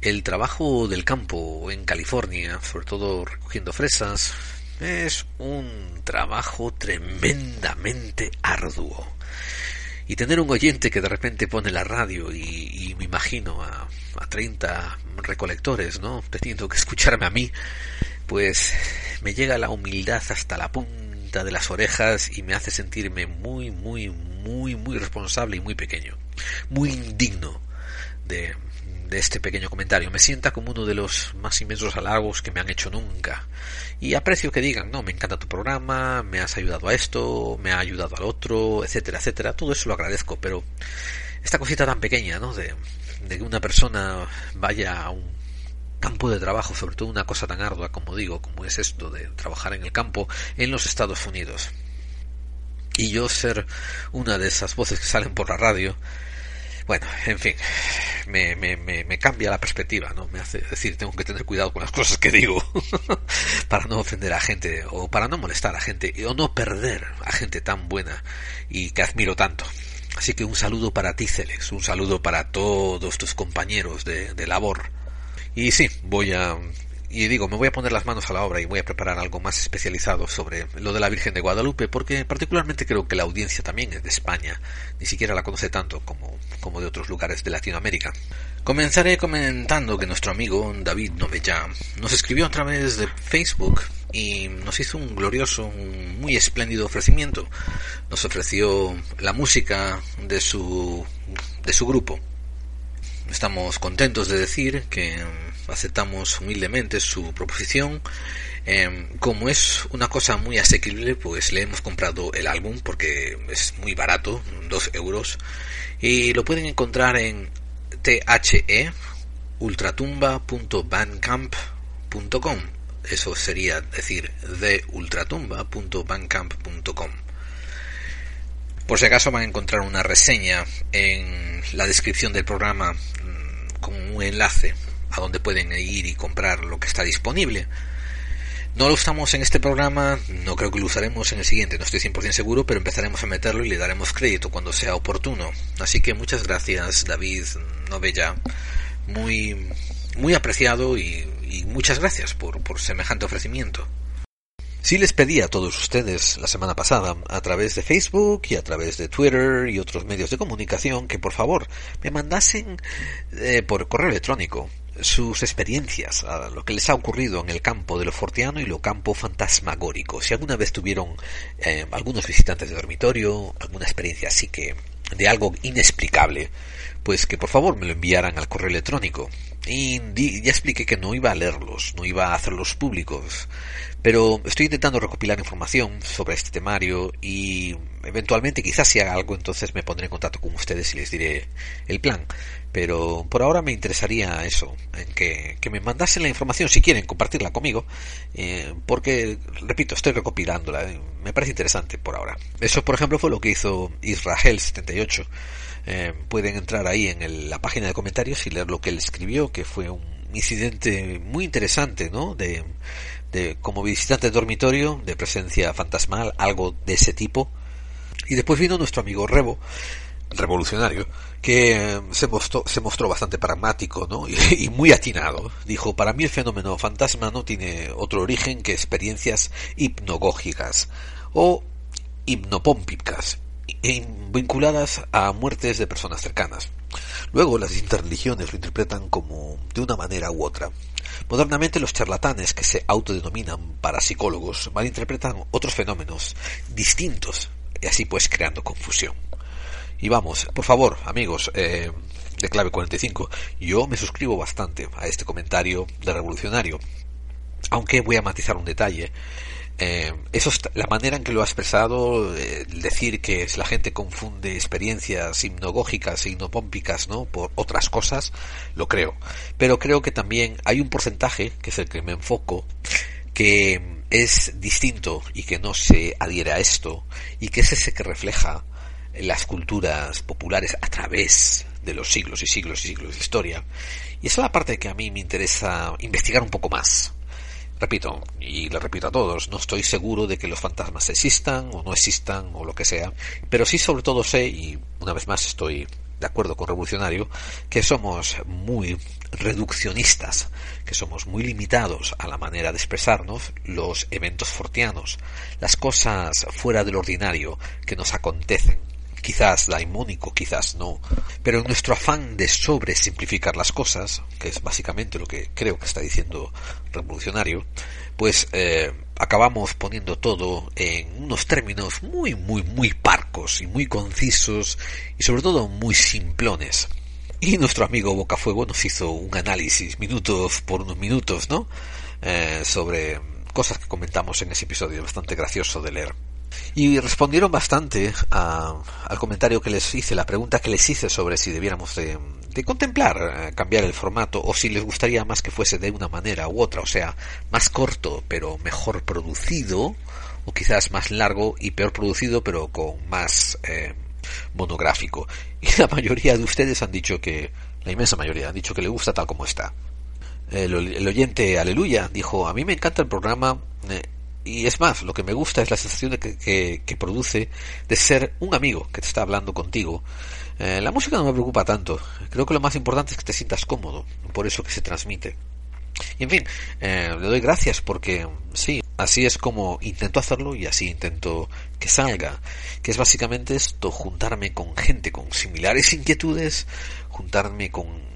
el trabajo del campo en California, sobre todo recogiendo fresas, es un trabajo tremendamente arduo y tener un oyente que de repente pone la radio y, me imagino a, a 30 recolectores, ¿no? Teniendo que escucharme a mí, pues me llega la humildad hasta la punta de las orejas y me hace sentirme muy, muy, muy, muy responsable y muy pequeño, muy indigno de, de este pequeño comentario. Me sienta como uno de los más inmensos halagos que me han hecho nunca. Y aprecio que digan, no, me encanta tu programa, me has ayudado a esto, me ha ayudado al otro, etcétera, etcétera. Todo eso lo agradezco, pero esta cosita tan pequeña, ¿no? De, de que una persona vaya a un campo de trabajo, sobre todo una cosa tan ardua como digo, como es esto de trabajar en el campo en los Estados Unidos. Y yo ser una de esas voces que salen por la radio, bueno, en fin, me, me, me, cambia la perspectiva, ¿no? Me hace decir, tengo que tener cuidado con las cosas que digo para no ofender a gente o para no molestar a gente o no perder a gente tan buena y que admiro tanto. Así que un saludo para ti, Celex, un saludo para todos tus compañeros de, de labor. Y sí, voy a y digo, me voy a poner las manos a la obra y voy a preparar algo más especializado sobre lo de la Virgen de Guadalupe, porque particularmente creo que la audiencia también es de España, ni siquiera la conoce tanto como, como de otros lugares de Latinoamérica. Comenzaré comentando que nuestro amigo David Novella nos escribió a través de Facebook y nos hizo un glorioso, un muy espléndido ofrecimiento. Nos ofreció la música de su, de su grupo. Estamos contentos de decir que aceptamos humildemente su proposición. Em, como es una cosa muy asequible, pues le hemos comprado el álbum porque es muy barato, 2 euros, y lo pueden encontrar en the ultratumba.bandcamp.com. Eso sería decir de ultratumba.bandcamp.com. Por si acaso van a encontrar una reseña en la descripción del programa mm, con un enlace a donde pueden ir y comprar lo que está disponible. No lo usamos en este programa, no creo que lo usaremos en el siguiente, no estoy 100% seguro, pero empezaremos a meterlo y le daremos crédito cuando sea oportuno. Así que muchas gracias, David Novella. Muy, muy apreciado y, muchas gracias por, por semejante ofrecimiento. Sí les pedí a todos ustedes la semana pasada, a través de Facebook y a través de Twitter y otros medios de comunicación, que por favor me mandasen eh, por correo electrónico sus experiencias, a lo que les ha ocurrido en el campo de lo fortiano y lo campo fantasmagórico. Si alguna vez tuvieron eh, algunos visitantes de dormitorio, alguna experiencia así que de algo inexplicable, pues que por favor me lo enviaran al correo electrónico. Y ya expliqué que no iba a leerlos, no iba a hacerlos públicos, pero estoy intentando recopilar información sobre este temario y eventualmente quizás si haga algo entonces me pondré en contacto con ustedes y les diré el plan. Pero por ahora me interesaría eso, en que, me mandasen la información si quieren compartirla conmigo, eh, porque, repito, estoy recopilándola, eh, me parece interesante por ahora. Eso, por ejemplo, fue lo que hizo Israel78. Eh, pueden entrar ahí en la página de comentarios y leer lo que él escribió, que fue un incidente muy interesante, ¿no? De, como visitante de dormitorio, de presencia fantasmal, algo de ese tipo. Y después vino nuestro amigo Rebo, revolucionario, que eh, se mostró, se mostró bastante pragmático ¿no? y, muy atinado. Dijo, para mí el fenómeno fantasma no tiene otro origen que experiencias hipnogógicas o hipnopómpicas vinculadas a muertes de personas cercanas. Luego las distintas religiones lo interpretan como de una manera u otra. Modernamente los charlatanes que se autodenominan parapsicólogos malinterpretan otros fenómenos distintos y así pues creando confusión. Y vamos, por favor, amigos eh, de Clave 45, yo me suscribo bastante a este comentario de revolucionario. Aunque voy a matizar un detalle. Eh, eso la manera en que lo ha expresado, eh, decir que la gente confunde experiencias hipnogógicas e hipnopómpicas ¿no? por otras cosas, lo creo. Pero creo que también hay un porcentaje, que es el que me enfoco, que es distinto y que no se adhiere a esto, y que es ese que refleja las culturas populares a través de los siglos y siglos y siglos de historia. Y esa es la parte que a mí me interesa investigar un poco más. Repito, y le repito a todos, no estoy seguro de que los fantasmas existan o no existan o lo que sea, pero sí sobre todo sé, y una vez más estoy de acuerdo con Revolucionario, que somos muy reduccionistas, que somos muy limitados a la manera de expresarnos los eventos fortianos, las cosas fuera del ordinario que nos acontecen quizás daimónico, quizás no, pero nuestro afán de sobresimplificar las cosas, que es básicamente lo que creo que está diciendo Revolucionario, pues eh, acabamos poniendo todo en unos términos muy, muy, muy parcos y muy concisos y sobre todo muy simplones. Y nuestro amigo Bocafuego nos hizo un análisis minutos por unos minutos, ¿no? Eh, sobre cosas que comentamos en ese episodio, bastante gracioso de leer. Y respondieron bastante al comentario que les hice, la pregunta que les hice sobre si debiéramos de, contemplar eh, cambiar el formato o si les gustaría más que fuese de una manera u otra, o sea, más corto pero mejor producido, o quizás más largo y peor producido pero con más eh, monográfico. Y la mayoría de ustedes han dicho que, la inmensa mayoría, han dicho que le gusta tal como está. El, oyente Aleluya dijo, a mí me encanta el programa. Eh, y es más, lo que me gusta es la sensación de que, que, produce de ser un amigo que te está hablando contigo. Eh, la música no me preocupa tanto. Creo que lo más importante es que te sientas cómodo. Por eso que se transmite. Y en fin, eh, le doy gracias porque sí, así es como intento hacerlo y así intento que salga. Que es básicamente esto, juntarme con gente con similares inquietudes, juntarme con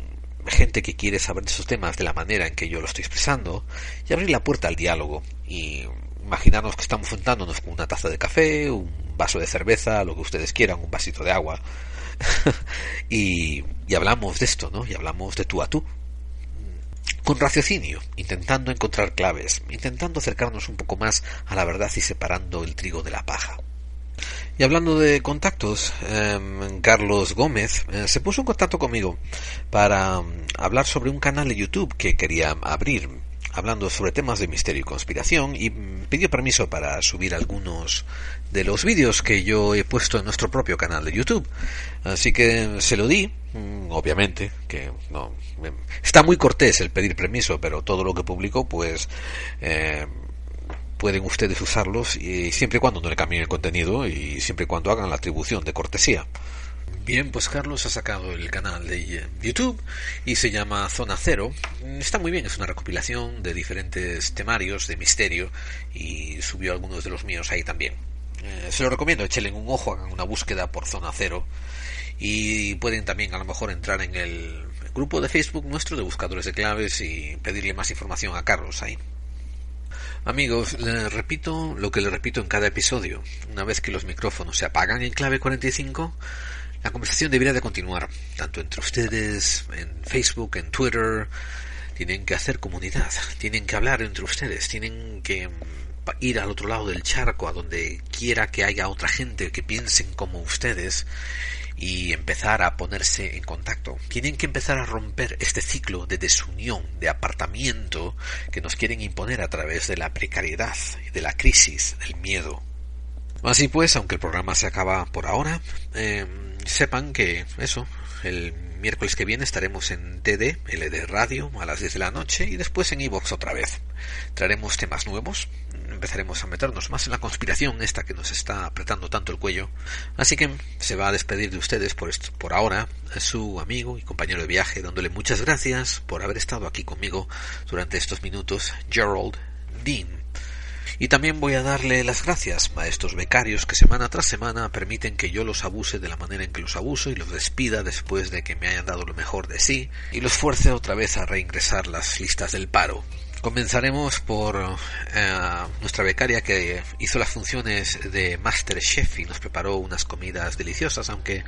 gente que quiere saber de esos temas de la manera en que yo lo estoy expresando y abrir la puerta al diálogo y imaginarnos que estamos juntándonos con una taza de café, un vaso de cerveza, lo que ustedes quieran, un vasito de agua, y, y, hablamos de esto, ¿no? Y hablamos de tú a tú, con raciocinio, intentando encontrar claves, intentando acercarnos un poco más a la verdad y separando el trigo de la paja. Y hablando de contactos, em, Carlos Gómez eh, se puso en contacto conmigo para em, hablar sobre un canal de YouTube que quería abrir hablando sobre temas de misterio y conspiración y pidió permiso para subir algunos de los vídeos que yo he puesto en nuestro propio canal de YouTube. Así que se lo di, mm, obviamente, que no está muy cortés el pedir permiso, pero todo lo que publico, pues eh, pueden ustedes usarlos y siempre y cuando no le cambien el contenido y siempre y cuando hagan la atribución de cortesía. Bien, pues Carlos ha sacado el canal de YouTube y se llama Zona Cero. Está muy bien, es una recopilación de diferentes temarios de misterio y subió algunos de los míos ahí también. Eh, se lo recomiendo, échenle un ojo, hagan una búsqueda por Zona Cero y pueden también a lo mejor entrar en el grupo de Facebook nuestro de buscadores de claves y pedirle más información a Carlos ahí. Amigos, les repito lo que les repito en cada episodio. Una vez que los micrófonos se apagan en clave 45, la conversación debería de continuar, tanto entre ustedes, en Facebook, en Twitter. Tienen que hacer comunidad, tienen que hablar entre ustedes, tienen que ir al otro lado del charco, a donde quiera que haya otra gente que piensen como ustedes y empezar a ponerse en contacto. Tienen que empezar a romper este ciclo de desunión, de apartamiento que nos quieren imponer a través de la precariedad, de la crisis, del miedo. Así pues, aunque el programa se acaba por ahora, eh, sepan que eso, el miércoles que viene estaremos en TD, LD Radio, a las 10 de la noche y después en Evox otra vez. Traeremos temas nuevos, empezaremos a meternos más en la conspiración esta que nos está apretando tanto el cuello. Así que se va a despedir de ustedes por, esto, por ahora su amigo y compañero de viaje, dándole muchas gracias por haber estado aquí conmigo durante estos minutos, Gerald Dean. Y también voy a darle las gracias a estos becarios que semana tras semana permiten que yo los abuse de la manera en que los abuso y los despida después de que me hayan dado lo mejor de sí y los fuerce otra vez a reingresar las listas del paro. Comenzaremos por eh, nuestra becaria que hizo las funciones de Master Chef y nos preparó unas comidas deliciosas, aunque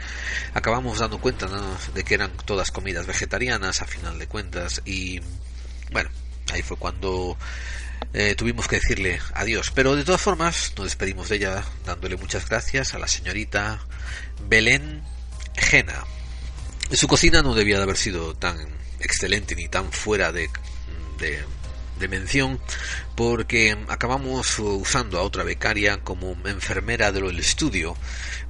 acabamos dando cuenta de que eran todas comidas vegetarianas a final de cuentas y bueno, ahí fue cuando eh, tuvimos que decirle adiós. Pero de todas formas, nos despedimos de ella dándole muchas gracias a la señorita Belén Gena. Su cocina no debía de haber sido tan excelente ni tan fuera de, de, mención porque acabamos usando a otra becaria como enfermera del estudio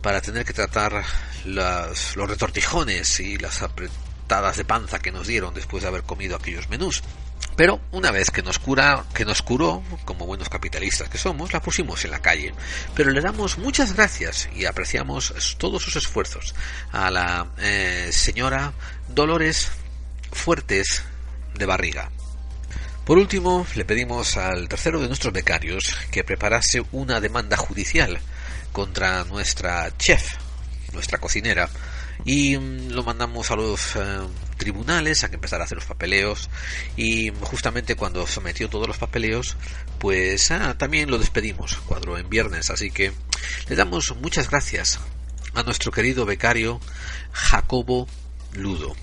para tener que tratar las, los retortijones y las apretadas de panza que nos dieron después de haber comido aquellos menús. Pero una vez que nos cura, que nos curó, como buenos capitalistas que somos, la pusimos en la calle. Pero le damos muchas gracias y apreciamos todos sus esfuerzos a la eh, señora Dolores Fuertes de Barriga. Por último, le pedimos al tercero de nuestros becarios que preparase una demanda judicial contra nuestra chef, nuestra cocinera, y mm, lo mandamos a los eh, tribunales a que empezara a hacer los papeleos. Y justamente cuando sometió todos los papeleos pues ah, también lo despedimos cuadro en viernes. Así que le damos muchas gracias a nuestro querido becario Jacobo Ludo.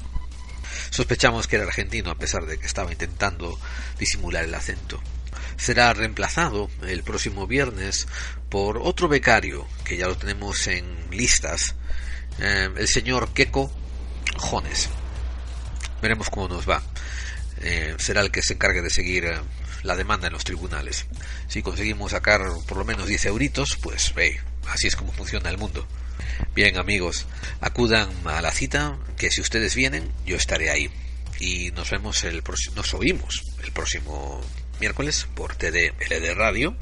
Sospechamos que era argentino a pesar de que estaba intentando disimular el acento. Será reemplazado el próximo viernes por otro becario que ya lo tenemos en listas eh, el señor Keko Jones. Veremos cómo nos va. Eh, será el que se encargue de seguir eh, la demanda en los tribunales. Si conseguimos sacar por lo menos 10 euritos, pues ve, así es como funciona el mundo. Bien amigos, acudan a la cita, que si ustedes vienen, yo estaré ahí. Y nos vemos el nos oímos el próximo miércoles por TDLD Radio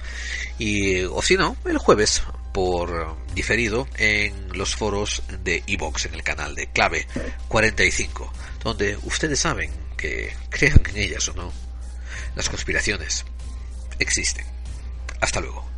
y o si no, el jueves por diferido en los foros de Evox, en el canal de Clave 45, donde ustedes saben que, crean en ellas o no, las conspiraciones existen. Hasta luego.